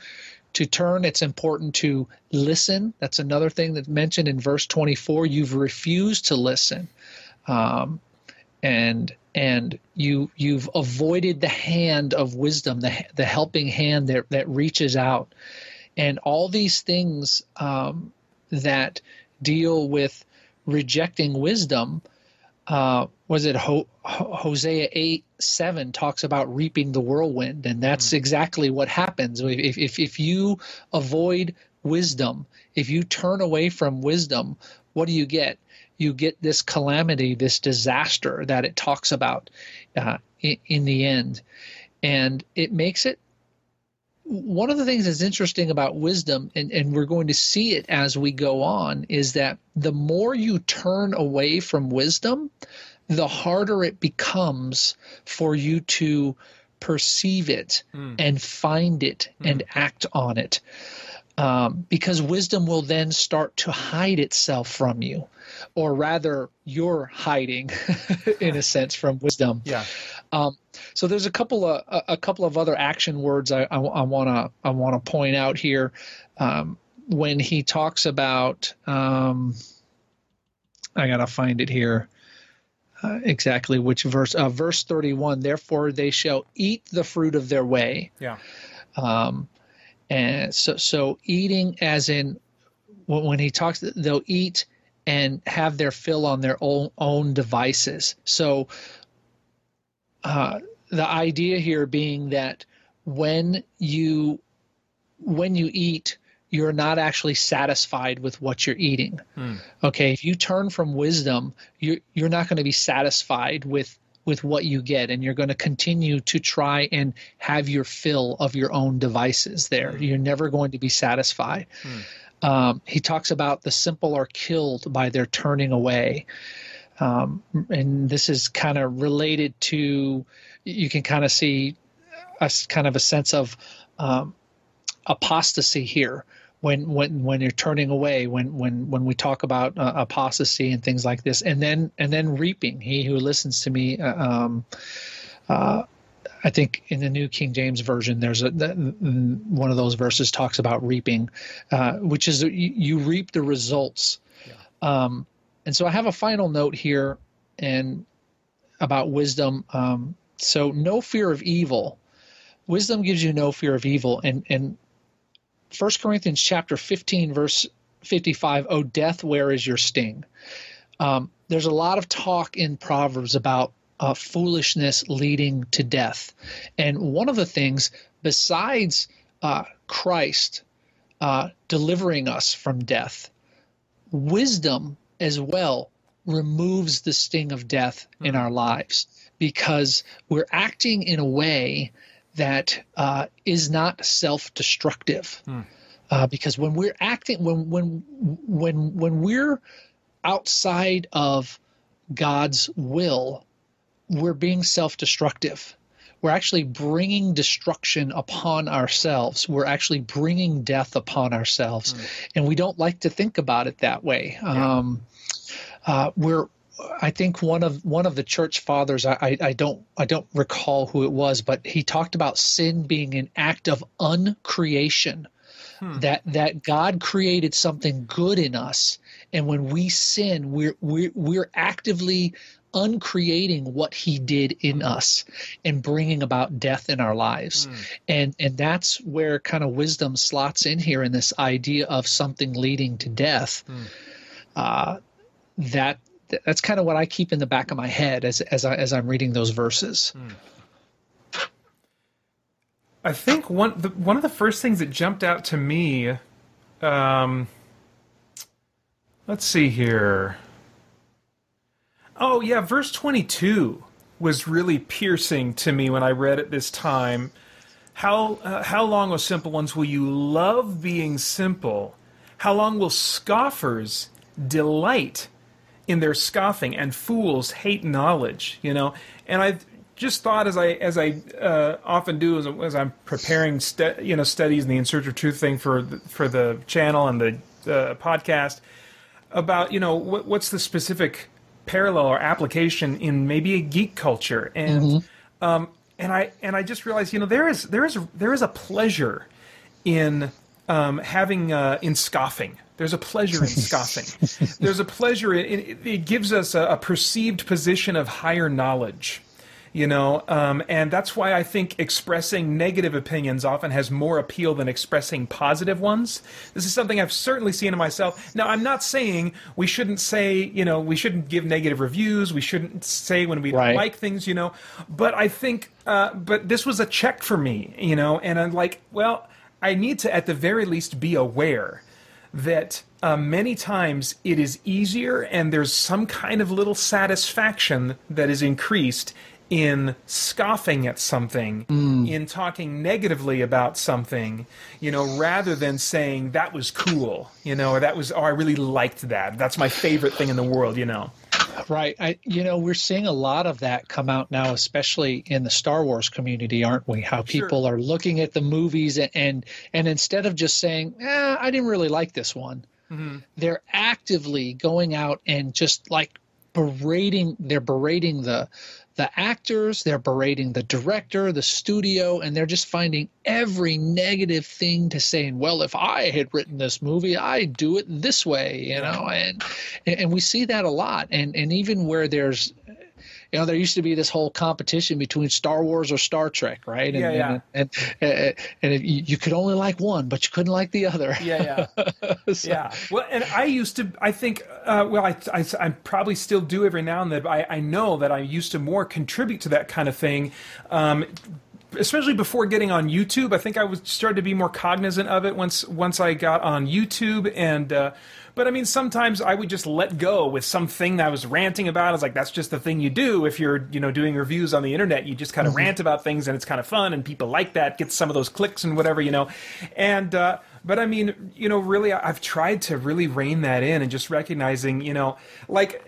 to turn. It's important to listen. That's another thing that's mentioned in verse 24 you've refused to listen. Um, and and you you've avoided the hand of wisdom the the helping hand that that reaches out. And all these things um, that deal with rejecting wisdom uh, was it Ho- Ho- Hosea 8 7 talks about reaping the whirlwind, and that's exactly what happens. If, if, if you avoid wisdom, if you turn away from wisdom, what do you get? You get this calamity, this disaster that it talks about uh, in, in the end. And it makes it one of the things that's interesting about wisdom, and, and we're going to see it as we go on, is that the more you turn away from wisdom, the harder it becomes for you to perceive it hmm. and find it and hmm. act on it. Um, because wisdom will then start to hide itself from you, or rather, you're hiding, in a sense, from wisdom. Yeah. Um, so there's a couple of a, a couple of other action words I, I, want to I want to point out here um, when he talks about um, I gotta find it here uh, exactly which verse uh, verse 31 therefore they shall eat the fruit of their way Yeah. um, and so so eating as in when when he talks they'll eat and have their fill on their own own devices. So uh, the idea here being that when you when you eat you're not actually satisfied with what you're eating okay if you turn from wisdom you're you're not going to be satisfied with with what you get and you're going to continue to try and have your fill of your own devices there. You're never going to be satisfied. Um, he talks about the simple are killed by their turning away. Um, and this is kind of related to you can kind of see a kind of a sense of um, apostasy here when when when you're turning away when when when we talk about uh, apostasy and things like this and then and then reaping he who listens to me uh, um, uh, I think in the New King James version, there's a the, one of those verses talks about reaping, uh, which is you, you reap the results. Um, and so I have a final note here, and about wisdom. Um, so no fear of evil. Wisdom gives you no fear of evil, and and First Corinthians chapter 15 verse 55. Oh death, where is your sting? Um, there's a lot of talk in Proverbs about uh, foolishness leading to death. And one of the things, besides uh, Christ uh, delivering us from death, wisdom as well removes the sting of death in our lives because we're acting in a way that uh, is not self-destructive. Uh, because when we're acting, when when when when we're outside of God's will, we're being self destructive. We're actually bringing destruction upon ourselves. We're actually bringing death upon ourselves. And we don't like to think about it that way. Um, uh, we're I think one of one of the church fathers I, I, I don't I don't recall who it was, but he talked about sin being an act of uncreation. Hmm. That that God created something good in us, and when we sin, we're we're we're actively uncreating what He did in mm-hmm. us and bringing about death in our lives, hmm. and and that's where kind of wisdom slots in here in this idea of something leading to death. Hmm. Uh, that that's kind of what I keep in the back of my head as as I as I'm reading those verses. I think one the, one of the first things that jumped out to me, um, let's see here. Oh yeah, verse twenty two was really piercing to me when I read it this time. How uh, how long, O simple ones, will you love being simple? How long will scoffers delight in their scoffing and fools hate knowledge? You know, and I've just thought as I as I uh, often do as, as I'm preparing stu- you know studies in the In Search of Truth thing for the, for the channel and the uh, podcast about you know what, what's the specific parallel or application in maybe a geek culture and um, and I and I just realized you know there is there is there is a pleasure in um, having uh, in scoffing. There's a pleasure in scoffing. There's a pleasure in it, it gives us a, a perceived position of higher knowledge. You know, um, and that's why I think expressing negative opinions often has more appeal than expressing positive ones. This is something I've certainly seen in myself. Now, I'm not saying we shouldn't say, you know, we shouldn't give negative reviews. We shouldn't say when we don't like things, you know. But I think, uh, but this was a check for me, you know, and I'm like, well, I need to at the very least be aware that uh, many times it is easier and there's some kind of little satisfaction that is increased in scoffing at something, in talking negatively about something, you know, rather than saying that was cool, you know, or that was, oh, I really liked that. That's my favorite thing in the world, you know. Right. I you know, we're seeing a lot of that come out now, especially in the Star Wars community, aren't we? How people are looking at the movies and and, and instead of just saying, eh, I didn't really like this one, they're actively going out and just like berating they're berating the the actors, they're berating the director, the studio, and they're just finding every negative thing to say. And well, if I had written this movie, I'd do it this way, you know. And and we see that a lot. And and even where there's you know there used to be this whole competition between Star Wars or Star Trek, right? And, Yeah, yeah. And and, and, and it, you you could only like one, but you couldn't like the other. Yeah, yeah. So- Yeah. Well, and I used to, I think, uh, well, I, I, I probably still do every now and then, but I, I know that I used to more contribute to that kind of thing. Um, especially before getting on YouTube, I think I was started to be more cognizant of it once once I got on YouTube and uh, but I mean sometimes I would just let go with something that I was ranting about. I was like, that's just the thing you do if you're you know doing reviews on the internet. You just kind of rant about things and it's kind of fun and people like that, get some of those clicks and whatever you know. And uh, but I mean, you know, really, I've tried to really rein that in and just recognizing, you know, like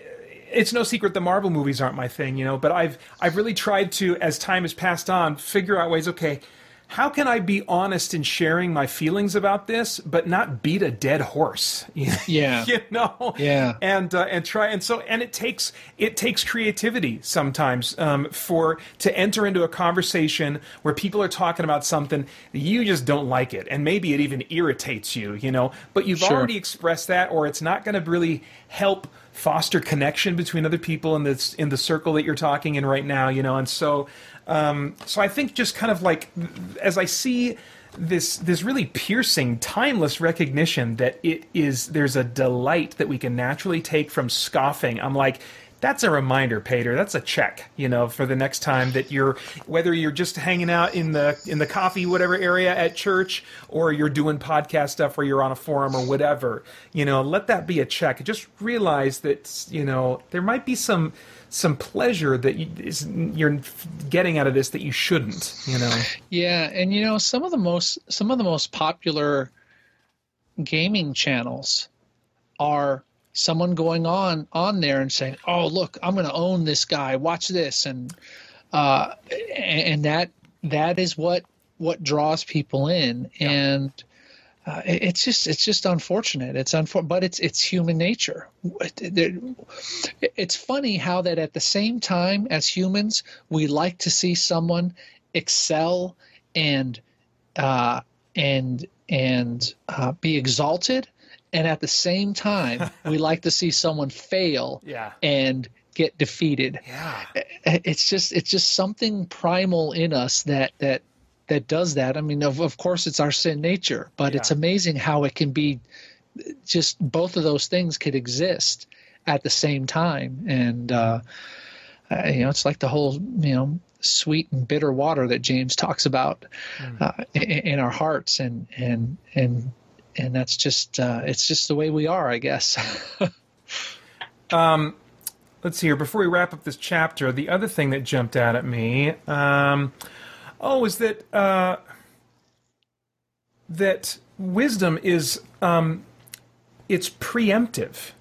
it's no secret the Marvel movies aren't my thing, you know, but I've I've really tried to, as time has passed on, figure out ways. Okay, how can I be honest in sharing my feelings about this, but not beat a dead horse? Yeah. you know. Yeah. And uh, and try and so and it takes it takes creativity sometimes um, for to enter into a conversation where people are talking about something you just don't like it, and maybe it even irritates you, you know. But you've Sure. already expressed that, or it's not going to really help foster connection between other people in this in the circle that you're talking in right now, you know. And so, um, so I think just kind of like as I see this this really piercing, timeless recognition that it is there's a delight that we can naturally take from scoffing. I'm like. That's a reminder, Paeter. That's a check, you know, for the next time that you're whether you're just hanging out in the in the coffee whatever area at church or you're doing podcast stuff or you're on a forum or whatever. You know, let that be a check. Just realize that you know there might be some some pleasure that you, is, you're getting out of this that you shouldn't. You know. Yeah, and you know some of the most some of the most popular gaming channels are someone going on on there and saying, "Oh, look, I'm going to own this guy. Watch this," and uh, and, and that that is what what draws people in, and uh, it- it's just it's just unfortunate. It's unfor- but it's it's human nature. It's funny how that at the same time as humans, we like to see someone excel and uh, and and uh, be exalted, and at the same time, we like to see someone fail Yeah. and get defeated. Yeah. It's just it's just something primal in us that that that does that. I mean, of of course, it's our sin nature, but it's amazing how it can be. Just both of those things could exist at the same time, and uh, you know, it's like the whole you know sweet and bitter water that James talks about uh, in, in our hearts, and and and and that's just uh, it's just the way we are, I guess. let's see here before we wrap up this chapter the other thing that jumped out at me um, oh is that uh, that wisdom is um, it's preemptive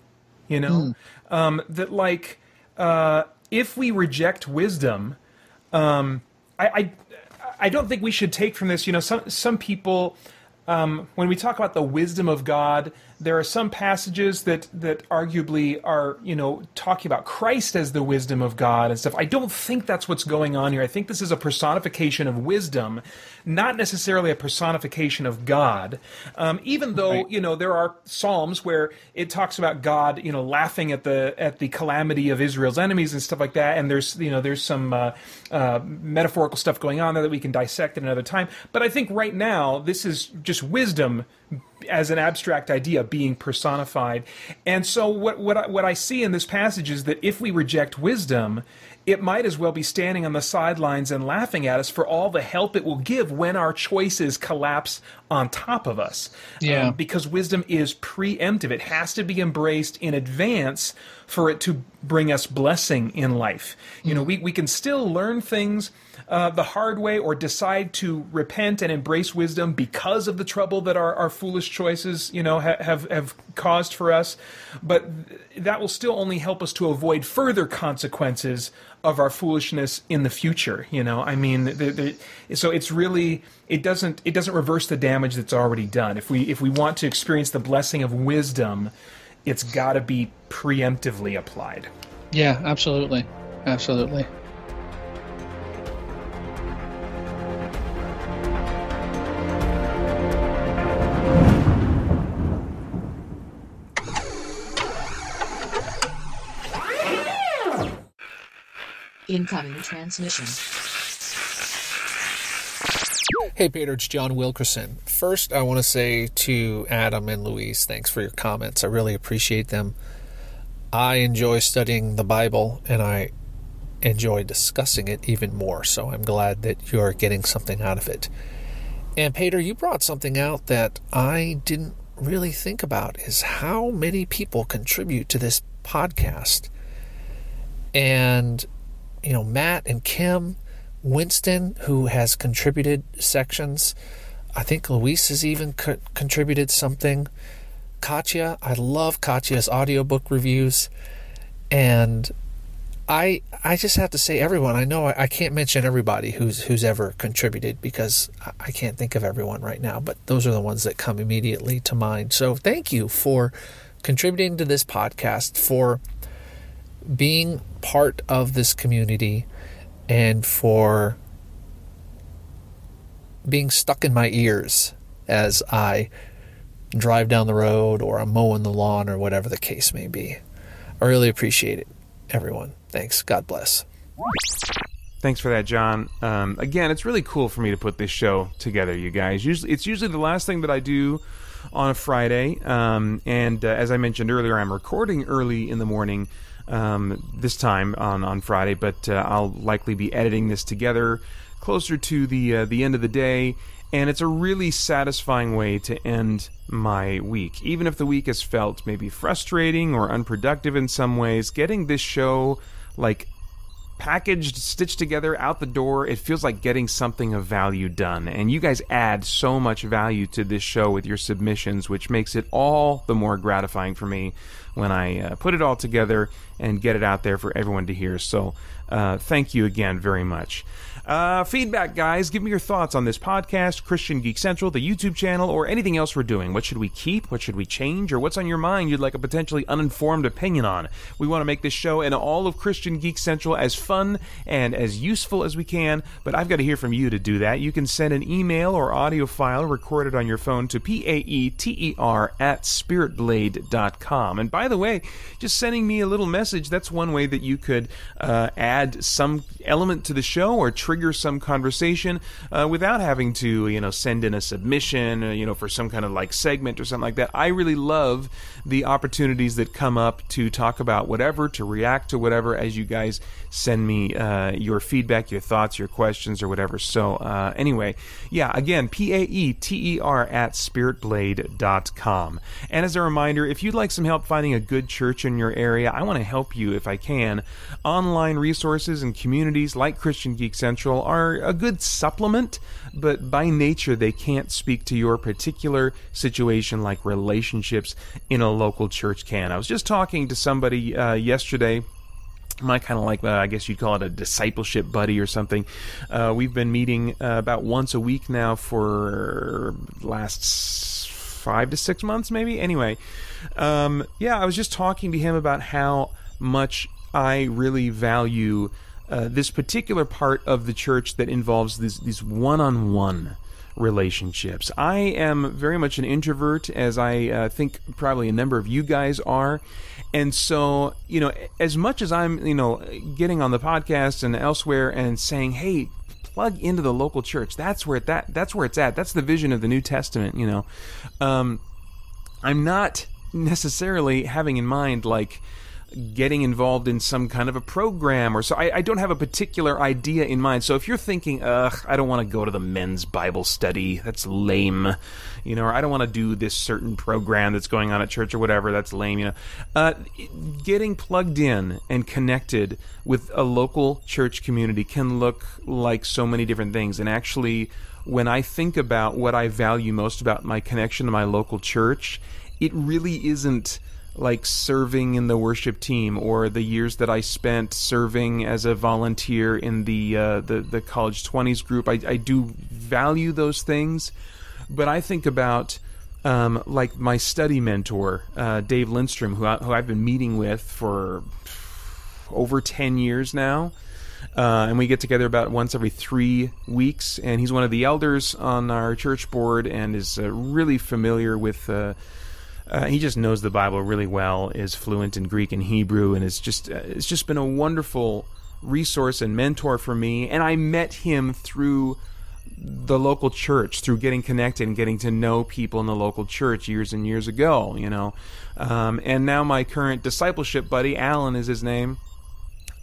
you know? Um, that like uh, if we reject wisdom um, I, I I don't think we should take from this you know some some people um, when we talk about the wisdom of God, there are some passages that that arguably are you know talking about Christ as the wisdom of God and stuff. I don't think that's what's going on here. I think this is a personification of wisdom, not necessarily a personification of God. Um, even though Right. you know there are psalms where it talks about God you know laughing at the at the calamity of Israel's enemies and stuff like that, and there's you know there's some uh, uh, metaphorical stuff going on there that we can dissect at another time. But I think right now this is just wisdom as an abstract idea being personified. And so what what I, what I see in this passage is that if we reject wisdom, it might as well be standing on the sidelines and laughing at us for all the help it will give when our choices collapse on top of us. Yeah. Um, because wisdom is preemptive. It has to be embraced in advance for it to bring us blessing in life. You know, we, we can still learn things uh, the hard way or decide to repent and embrace wisdom because of the trouble that our, our foolish choices, you know, ha- have, have caused for us. But that will still only help us to avoid further consequences of our foolishness in the future. You know, I mean, the, the, so it's really it doesn't it doesn't reverse the damage that's already done. If we if we want to experience the blessing of wisdom, it's got to be preemptively applied. yeah, absolutely, absolutely. Incoming transmission. Hey, Peter, it's John Wilkerson. First, I want to say to Adam and Louise, thanks for your comments. I really appreciate them. I enjoy studying the Bible and I enjoy discussing it even more, so I'm glad that you're getting something out of it. And Peter, you brought something out that I didn't really think about is how many people contribute to this podcast. And you know, Matt and Kim, Winston, who has contributed sections. I think Luis has even co- contributed something. Katya, I love Katya's audiobook reviews. And I I just have to say everyone. I know I, I can't mention everybody who's who's ever contributed because I, I can't think of everyone right now, but those are the ones that come immediately to mind. So thank you for contributing to this podcast, for being part of this community and for being stuck in my ears as I drive down the road or I'm mowing the lawn or whatever the case may be. I really appreciate it, everyone. Thanks. God bless. Thanks for that, John. Um, again, it's really cool for me to put this show together, you guys. Usually, it's usually the last thing that I do on a Friday, um, and uh, as I mentioned earlier, I'm recording early in the morning um, this time on on Friday, but uh, I'll likely be editing this together closer to the uh, the end of the day, and it's a really satisfying way to end my week. Even if the week has felt maybe frustrating or unproductive in some ways, getting this show like packaged, stitched together out the door, it feels like getting something of value done. And you guys add so much value to this show with your submissions, which makes it all the more gratifying for me when I uh, put it all together and get it out there for everyone to hear. So, uh, thank you again very much. Uh, feedback, guys. Give me your thoughts on this podcast, Christian Geek Central, the YouTube channel, or anything else we're doing. What should we keep? What should we change? Or what's on your mind you'd like a potentially uninformed opinion on? We want to make this show and all of Christian Geek Central as fun and as useful as we can, but I've got to hear from you to do that. You can send an email or audio file recorded on your phone to P-A-E-T-E-R at spiritblade.com. And by the way, just sending me a little message, that's one way that you could uh, add some element to the show or trigger some conversation uh, without having to, you know, send in a submission, uh, you know, for some kind of like segment or something like that. I really love the opportunities that come up to talk about whatever, to react to whatever, as you guys send me uh, your feedback, your thoughts, your questions, or whatever. So, uh, anyway, yeah, again, P A E T E R at spiritblade.com. And as a reminder, if you'd like some help finding a good church in your area, I want to help you if I can. Online resources and communities like Christian Geek Central are a good supplement, but by nature, they can't speak to your particular situation like relationships in a local church can. I was just talking to somebody uh, yesterday my kind of like uh, I guess you'd call it a discipleship buddy or something. Uh, we've been meeting uh, about once a week now for last five to six months, maybe. Anyway, um, yeah, I was just talking to him about how much I really value uh, this particular part of the church that involves these these one-on-one relationships. I am very much an introvert, as I uh, think probably a number of you guys are. And so, you know, as much as I'm, you know, getting on the podcast and elsewhere and saying, hey, plug into the local church. That's where that that's where it's at. That's the vision of the New Testament. You know, um, I'm not necessarily having in mind like getting involved in some kind of a program or so. I, I, don't have a particular idea in mind. So if you're thinking, ugh, I don't want to go to the men's Bible study, that's lame, you know, or I don't want to do this certain program that's going on at church or whatever, that's lame, you know. Uh, getting plugged in and connected with a local church community can look like so many different things. And actually, when I think about what I value most about my connection to my local church, it really isn't like serving in the worship team or the years that I spent serving as a volunteer in the uh, the, the college 20s group. I, I do value those things, but I think about um, like my study mentor, uh, Dave Lindstrom, who, I, who I've been meeting with for over 10 years now. Uh, and we get together about once every three weeks. And he's one of the elders on our church board and is uh, really familiar with uh, he just knows the Bible really well, is fluent in Greek and Hebrew, and it's just uh, it's just been a wonderful resource and mentor for me, and I met him through the local church through getting connected and getting to know people in the local church years and years ago, you know. Um, and now my current discipleship buddy, Alan is his name.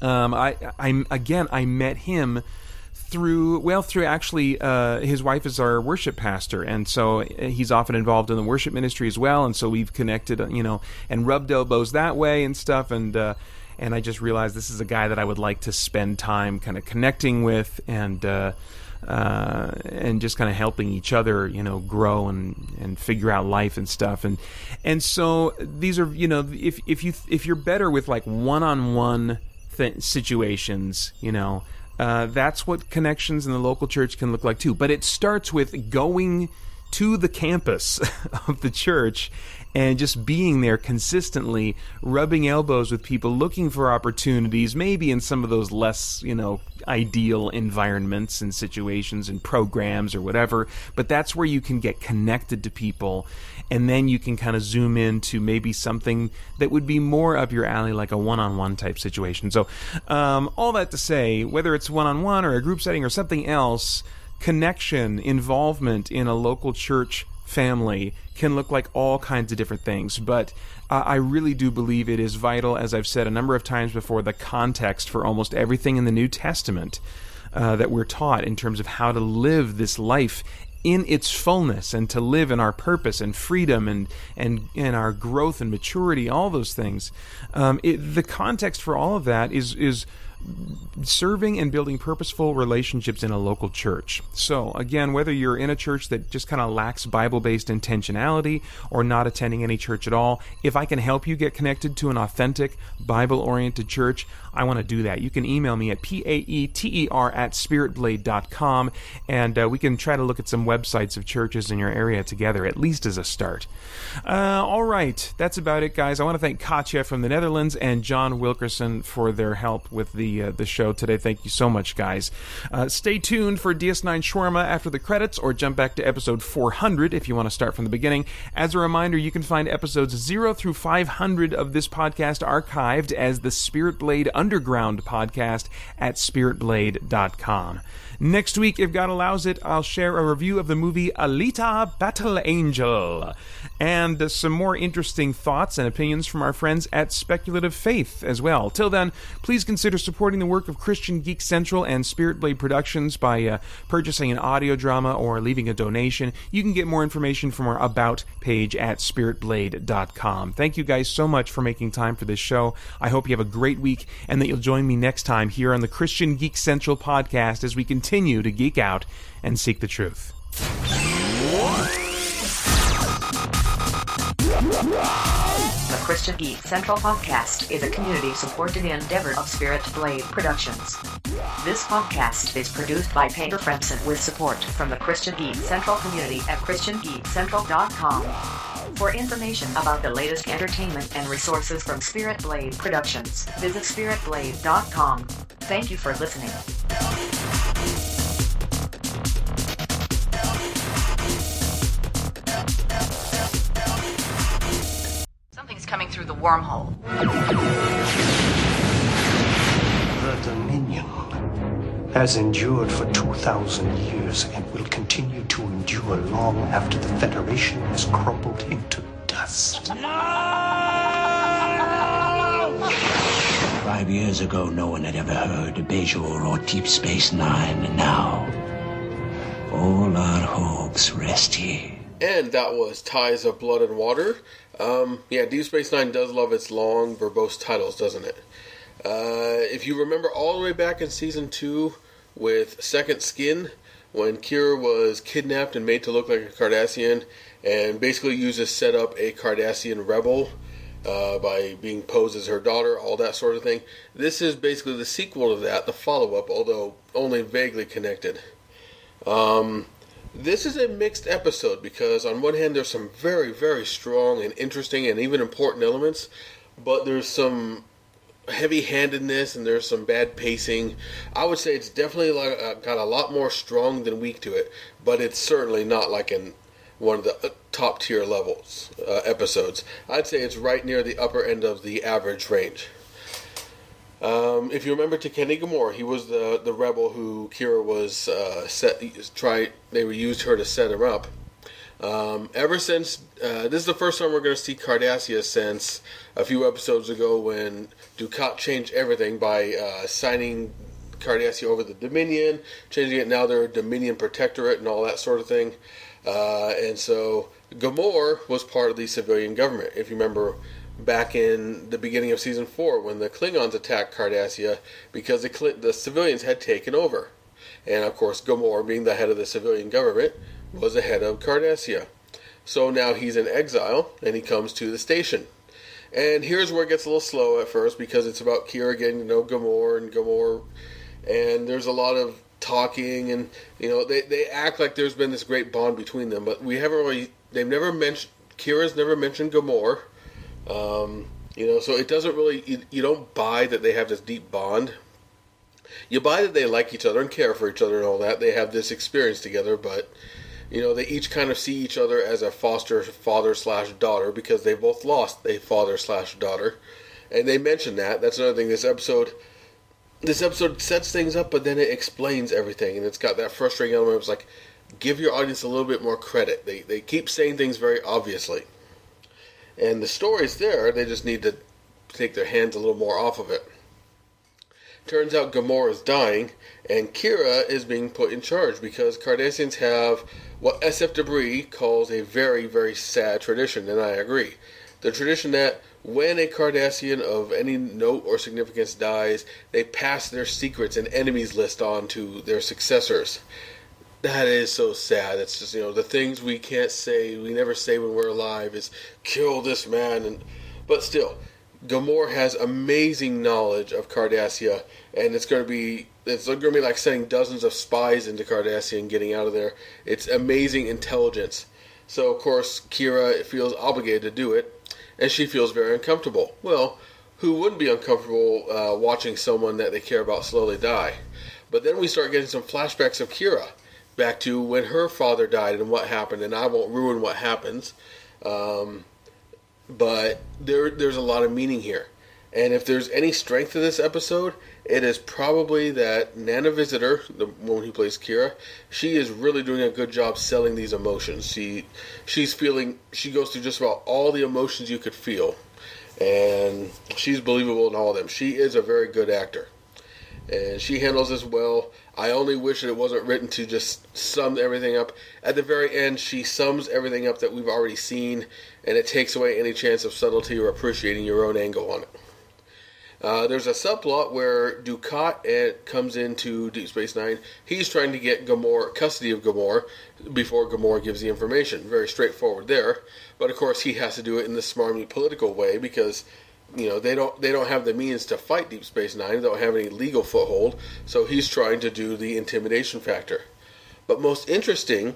Um, I, I, again, I met him through well through actually uh, his wife is our worship pastor. And so he's often involved in the worship ministry as well. And so we've connected you know and rubbed elbows that way and stuff. And uh, and I just realized this is a guy that I would like to spend time kind of connecting with and uh, uh, and just kind of helping each other, you know, grow and, and figure out life and stuff. And and so these are, you know, if if you if you're better with like one on one situations, you know, uh, that's what connections in the local church can look like too. But it starts with going to the campus of the church and just being there consistently, rubbing elbows with people, looking for opportunities, maybe in some of those less, you know, ideal environments and situations and programs or whatever. But that's where you can get connected to people, and then you can kind of zoom in to maybe something that would be more up your alley, like a one on one type situation. So, um, all that to say, whether it's one on one or a group setting or something else, connection, involvement in a local church family can look like all kinds of different things. But uh, I really do believe it is vital, as I've said a number of times before, the context for almost everything in the New Testament uh, that we're taught in terms of how to live this life in its fullness and to live in our purpose and freedom and and and our growth and maturity all those things um, it, the context for all of that is is serving and building purposeful relationships in a local church. So, again, whether you're in a church that just kind of lacks Bible based intentionality or not attending any church at all, if I can help you get connected to an authentic, Bible oriented church, I want to do that. You can email me at paeter at spiritblade.com and uh, we can try to look at some websites of churches in your area together, at least as a start. Uh, all right, that's about it, guys. I want to thank Katya from the Netherlands and John Wilkerson for their help with the uh, the show today. Thank you so much, guys. Uh, stay tuned for DS9 Shawarma after the credits, or jump back to episode 400 if you want to start from the beginning. As a reminder, you can find episodes 0 through 500 of this podcast archived as the Spirit Blade Underground podcast at spiritblade.com. Next week, if God allows it, I'll share a review of the movie Alita Battle Angel and some more interesting thoughts and opinions from our friends at Speculative Faith as well. Till then, please consider supporting the work of Christian Geek Central and Spirit Blade Productions by uh, purchasing an audio drama or leaving a donation. You can get more information from our About page at spiritblade.com. Thank you guys so much for making time for this show. I hope you have a great week and that you'll join me next time here on the Christian Geek Central podcast as we continue to geek out and seek the truth. The Christian Geek Central Podcast is a community supported endeavor of Spirit Blade Productions. This podcast is produced by Paeter Frandsen with support from the Christian Geek Central community at ChristianGeekCentral.com. For information about the latest entertainment and resources from Spirit Blade Productions, visit SpiritBlade.com. Thank you for listening. Wormhole. The Dominion has endured for 2,000 years and will continue to endure long after the Federation has crumbled into dust. Five years ago, no one had ever heard of Bajor or Deep Space Nine, and now all our hopes rest here. And that was Ties of Blood and Water. Um, yeah, Deep Space Nine does love its long, verbose titles, doesn't it? Uh, if you remember all the way back in season two with Second Skin, when Kira was kidnapped and made to look like a Cardassian, and basically used to set up a Cardassian rebel uh, by being posed as her daughter, all that sort of thing. This is basically the sequel to that, the follow up, although only vaguely connected. Um, this is a mixed episode because, on one hand, there's some very, very strong and interesting and even important elements, but there's some heavy handedness and there's some bad pacing. I would say it's definitely like, uh, got a lot more strong than weak to it, but it's certainly not like in one of the uh, top tier levels uh, episodes. I'd say it's right near the upper end of the average range. Um, if you remember Tekeny Ghemor, he was the the rebel who Kira was uh, set try they were used her to set him up. Um, ever since uh, this is the first time we're going to see Cardassia since a few episodes ago when Dukat changed everything by uh, signing Cardassia over the Dominion, changing it now they're Dominion Protectorate and all that sort of thing. Uh, and so Ghemor was part of the civilian government. If you remember back in the beginning of season four when the Klingons attacked Cardassia because the, the civilians had taken over. And of course, Ghemor, being the head of the civilian government, was the head of Cardassia. So now he's in exile and he comes to the station. And here's where it gets a little slow at first because it's about Kira getting to know Ghemor and Ghemor, and there's a lot of talking and you know they they act like there's been this great bond between them, but we haven't really. They've never mentioned Kira's never mentioned Ghemor. Um, you know, so it doesn't really. You, you don't buy that they have this deep bond. You buy that they like each other and care for each other and all that. They have this experience together, but you know, they each kind of see each other as a foster father slash daughter because they both lost a father slash daughter, and they mention that. That's another thing. This episode, this episode sets things up, but then it explains everything, and it's got that frustrating element. It's like, give your audience a little bit more credit. They they keep saying things very obviously, and the story's there. They just need to take their hands a little more off of it. Turns out Ghemor is dying, and Kira is being put in charge because Cardassians have what SF Debris calls a very, very sad tradition, and I agree. The tradition that when a Cardassian of any note or significance dies, they pass their secrets and enemies list on to their successors. That is so sad. It's just, you know, the things we can't say, we never say when we're alive is kill this man and but still, Ghemor has amazing knowledge of Cardassia and it's going to be it's going to be like sending dozens of spies into Cardassia and getting out of there. It's amazing intelligence. So, of course, Kira feels obligated to do it, and she feels very uncomfortable. Well, who wouldn't be uncomfortable uh, watching someone that they care about slowly die? But then we start getting some flashbacks of Kira back to when her father died and what happened, and I won't ruin what happens. Um, but there, there's a lot of meaning here. And if there's any strength to this episode, it is probably that Nana Visitor, the woman who plays Kira, she is really doing a good job selling these emotions. She she's feeling she goes through just about all the emotions you could feel. And she's believable in all of them. She is a very good actor. And she handles this well. I only wish that it wasn't written to just sum everything up. At the very end, she sums everything up that we've already seen, and it takes away any chance of subtlety or appreciating your own angle on it. Uh, there's a subplot where Dukat comes into Deep Space Nine. He's trying to get Ghemor custody of Ghemor before Ghemor gives the information. Very straightforward there, but of course he has to do it in the smarmy political way because you know they don't they don't have the means to fight Deep Space Nine. They don't have any legal foothold, so he's trying to do the intimidation factor. But most interesting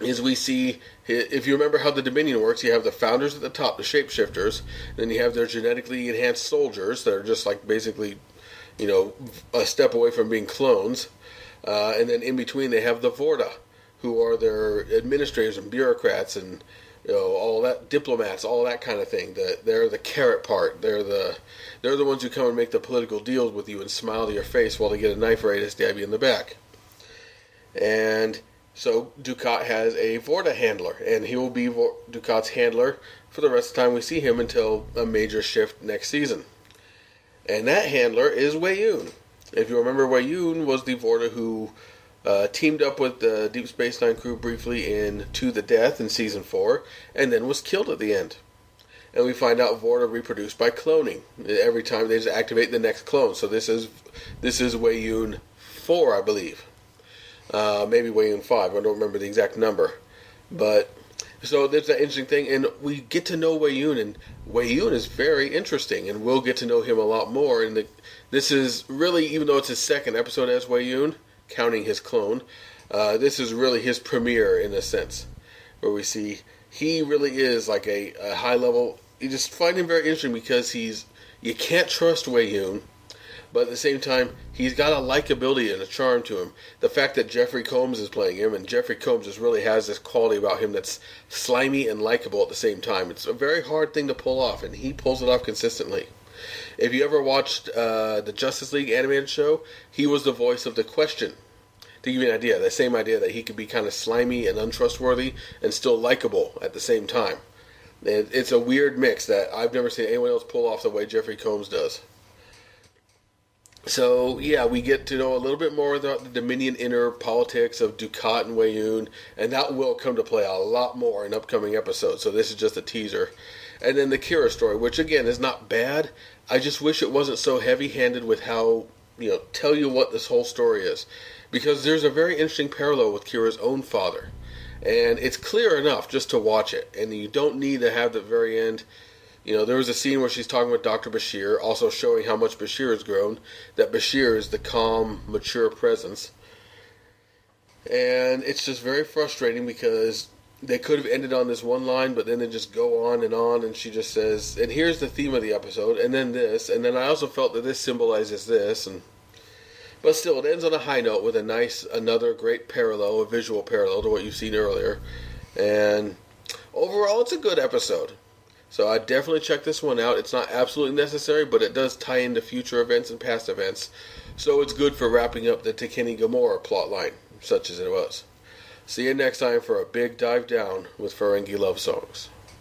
is we see if you remember how the Dominion works, you have the founders at the top, the shapeshifters, then you have their genetically enhanced soldiers that are just like basically, you know, a step away from being clones, uh, and then in between they have the Vorta, who are their administrators and bureaucrats and you know all that diplomats, all that kind of thing. The, they're the carrot part. They're the they're the ones who come and make the political deals with you and smile to your face while they get a knife ready to stab you in the back. And so Dukat has a Vorta handler, and he will be Dukat's handler for the rest of the time we see him until a major shift next season. And that handler is Weyoun. If you remember, Weyoun was the Vorta who uh, teamed up with the Deep Space Nine crew briefly in To the Death in season four, and then was killed at the end. And we find out Vorta reproduced by cloning. Every time they just activate the next clone. So this is this is Weyoun four, I believe uh, maybe Weyoun five. I don't remember the exact number, but so there's that interesting thing, and we get to know Weyoun, and Weyoun is very interesting, and we'll get to know him a lot more. And this is really, even though it's his second episode as Weyoun, counting his clone, uh, this is really his premiere in a sense, where we see he really is like a, a high level. You just find him very interesting because he's you can't trust Weyoun but at the same time, he's got a likability and a charm to him. The fact that Jeffrey Combs is playing him, and Jeffrey Combs just really has this quality about him that's slimy and likable at the same time. It's a very hard thing to pull off, and he pulls it off consistently. If you ever watched uh, the Justice League animated show, he was the voice of the Question. To give you an idea, the same idea that he could be kind of slimy and untrustworthy and still likable at the same time. It's a weird mix that I've never seen anyone else pull off the way Jeffrey Combs does. So yeah, we get to know a little bit more about the Dominion inner politics of Dukat and Weyoun, and that will come to play a lot more in upcoming episodes. So this is just a teaser, and then the Kira story, which again is not bad. I just wish it wasn't so heavy-handed with how you know tell you what this whole story is, because there's a very interesting parallel with Kira's own father, and it's clear enough just to watch it, and you don't need to have the very end you know, there was a scene where she's talking with Dr. Bashir, also showing how much Bashir has grown, that Bashir is the calm, mature presence. And it's just very frustrating because they could have ended on this one line, but then they just go on and on, and she just says, and here's the theme of the episode, and then this, and then I also felt that this symbolizes this, and but still, it ends on a high note with a nice, another great parallel, a visual parallel to what you've seen earlier, and overall, it's a good episode. So I definitely check this one out. It's not absolutely necessary, but it does tie into future events and past events. So it's good for wrapping up the Tekeny Ghemor plotline, such as it was. See you next time for a big dive down with Ferengi Love Songs.